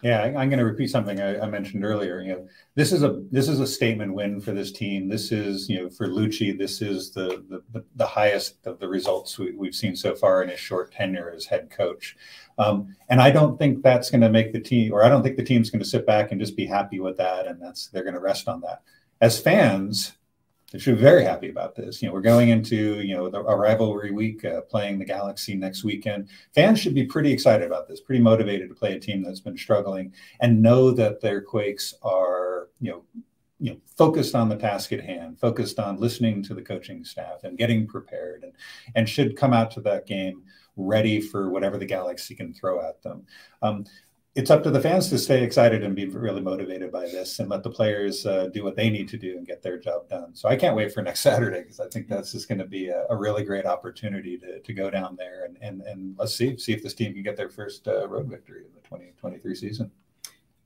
Yeah, I'm going to repeat something I, I, mentioned earlier. You know, this is a this is a statement win for this team. This is you know for Luchi, this is the the, the highest of the results we, have seen so far in his short tenure as head coach. Um, and I don't think that's going to make the team, or I don't think the team's going to sit back and just be happy with that, and that's they're going to rest on that. As fans, should be very happy about this. You know, we're going into you know the, a rivalry week, uh, playing the Galaxy next weekend. Fans should be pretty excited about this, pretty motivated to play a team that's been struggling, and know that their Quakes are you know you know focused on the task at hand, focused on listening to the coaching staff and getting prepared, and and should come out to that game ready for whatever the Galaxy can throw at them. Um, it's up to the fans to stay excited and be really motivated by this and let the players uh, do what they need to do and get their job done. So I can't wait for next Saturday because I think that's just going to be a, a, really great opportunity to, to go down there and, and, and let's see, see if this team can get their first uh, road victory in the 2023 season.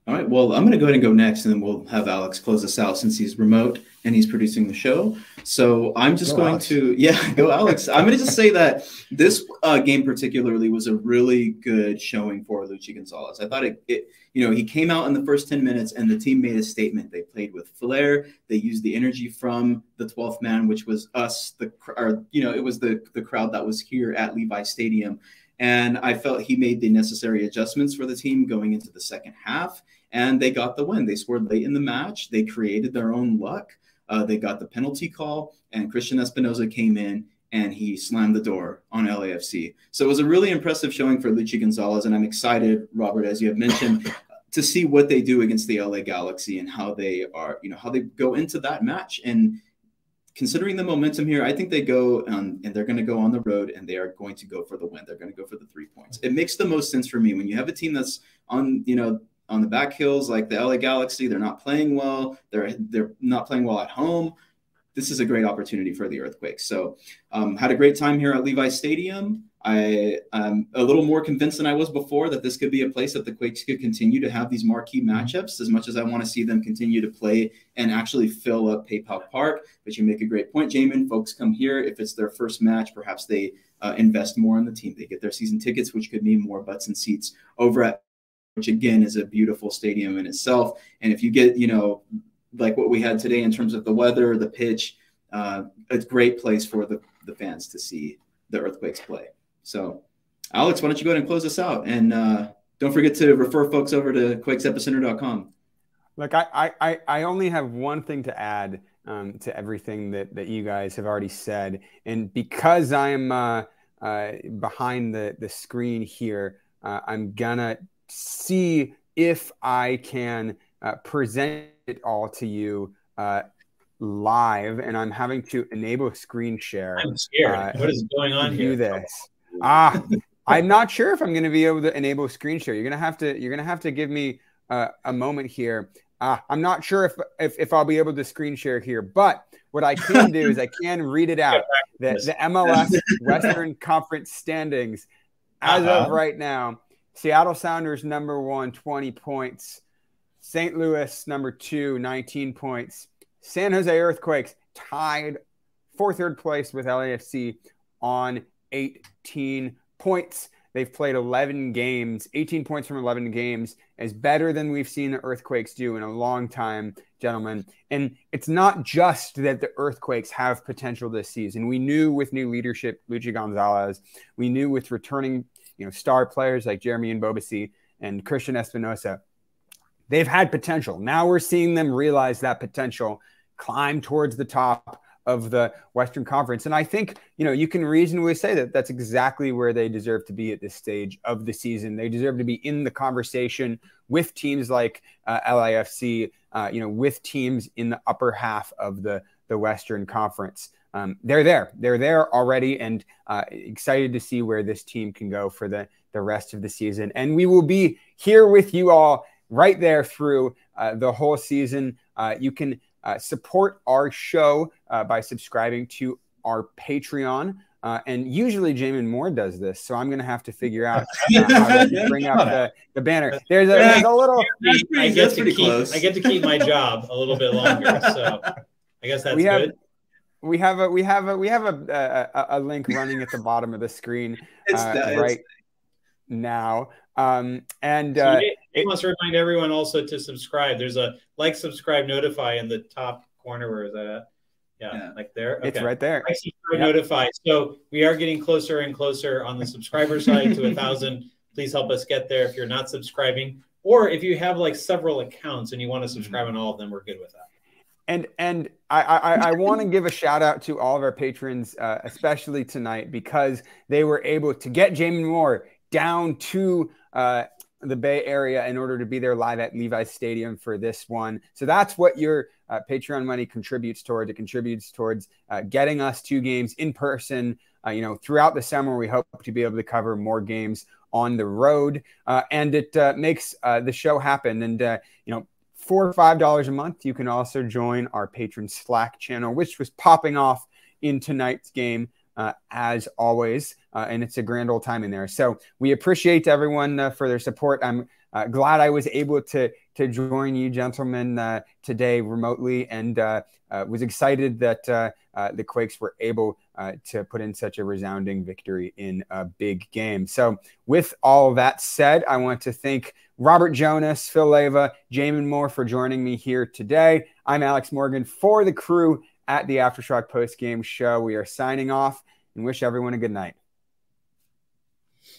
All right. Well, I'm going to go ahead and go next, and then we'll have Alex close us out since he's remote and he's producing the show. So I'm just go going Alex. to, yeah, go Alex. I'm going to just say that this uh, game particularly was a really good showing for Luchi Gonzalez. I thought it, it, you know, he came out in the first 10 minutes, and the team made a statement. They played with flair. They used the energy from the 12th man, which was us, the, or you know, it was the the crowd that was here at Levi Stadium. And I felt he made the necessary adjustments for the team going into the second half and they got the win. They scored late in the match. They created their own luck. Uh, they got the penalty call, and Cristian Espinoza came in and he slammed the door on LAFC. So it was a really impressive showing for Luchi Gonzalez, and I'm excited, Robert, as you have mentioned, to see what they do against the LA Galaxy and how they are, you know, how they go into that match. And considering the momentum here, I think they go um, and they're going to go on the road and they are going to go for the win. They're going to go for the three points. It makes the most sense for me when you have a team that's on, you know, on the back hills like the LA Galaxy. They're not playing well. They're they're not playing well at home. This is a great opportunity for the Earthquakes. So, um, had a great time here at Levi Stadium. I am a little more convinced than I was before that this could be a place that the Quakes could continue to have these marquee matchups. As much as I want to see them continue to play and actually fill up PayPal Park, but you make a great point, Jamon. Folks come here if it's their first match. Perhaps they uh, invest more in the team. They get their season tickets, which could mean more butts and seats over at which again is a beautiful stadium in itself. And if you get, you know, like what we had today in terms of the weather, the pitch, uh, a great place for the, the fans to see the Earthquakes play. So, Alex, why don't you go ahead and close us out? And uh, don't forget to refer folks over to quakesepicenter.com. Look, I, I, I only have one thing to add um, to everything that, that you guys have already said. And because I'm uh, uh, behind the, the screen here, uh, I'm to see if I can uh, present it all to you uh, live. And I'm having to enable screen share. I'm scared. what is going on here? do this. Ah, I'm not sure if I'm going to be able to enable screen share. You're going to have to, you're going to have to give me uh, a moment here. Uh, I'm not sure if, if, if I'll be able to screen share here, but what I can do is I can read it out. The, the MLS Western Conference standings as uh-huh. of right now. Seattle Sounders number one, 20 points. St. Louis number two, 19 points. San Jose Earthquakes tied for third place with LAFC on 18 points. They've played 11 games, 18 points from 11 games, is better than we've seen the Earthquakes do in a long time, gentlemen. And it's not just that the Earthquakes have potential this season. We knew with new leadership, Luchi Gonzalez, we knew with returning, you know, star players like Jeremy Ebobisse and Cristian Espinoza, they've had potential. Now we're seeing them realize that potential, climb towards the top of the Western Conference. And I think, you know, you can reasonably say that that's exactly where they deserve to be at this stage of the season. They deserve to be in the conversation with teams like uh, LAFC, uh, you know, with teams in the upper half of the, the Western Conference. Um, they're there. They're there already and uh, excited to see where this team can go for the, the rest of the season. And we will be here with you all right there through uh, the whole season. Uh, you can uh, support our show uh, by subscribing to our Patreon. Uh, and usually Jamon Moore does this, so I'm going to have to figure out uh, how to bring up the, the banner. There's a, there's a little. I get to keep I get to keep my job a little bit longer, so I guess that's we have, good. We have a we have a we have a a, a link running at the bottom of the screen uh, right now. Um, and so uh, it must remind everyone also to subscribe. There's a like, subscribe, notify in the top corner. Where is that at? Yeah, yeah. like there. Okay. It's right there. Like, subscribe, yep. notify. So we are getting closer and closer on the subscriber side to a thousand. Please help us get there. If you're not subscribing, or if you have like several accounts and you want to subscribe mm-hmm. on all of them, we're good with that. And and I I, I want to give a shout out to all of our patrons, uh, especially tonight, because they were able to get Jamon Moore down to uh, the Bay Area in order to be there live at Levi's Stadium for this one. So that's what your uh, Patreon money contributes towards. It contributes towards uh, getting us two games in person. Uh, you know, throughout the summer, we hope to be able to cover more games on the road, uh, and it makes the show happen. And you know, four or five dollars a month, you can also join our patron Slack channel, which was popping off in tonight's game uh, as always. Uh, and it's a grand old time in there. So we appreciate everyone uh, for their support. I'm uh, glad I was able to to join you, gentlemen, uh, today remotely, and uh, was excited that the Quakes were able to put in such a resounding victory in a big game. So, with all that said, I want to thank Robert Jonas, Phil Leyva, Jamon Moore for joining me here today. I'm Alex Morgan for the crew at the Aftershock post game show. We are signing off and wish everyone a good night.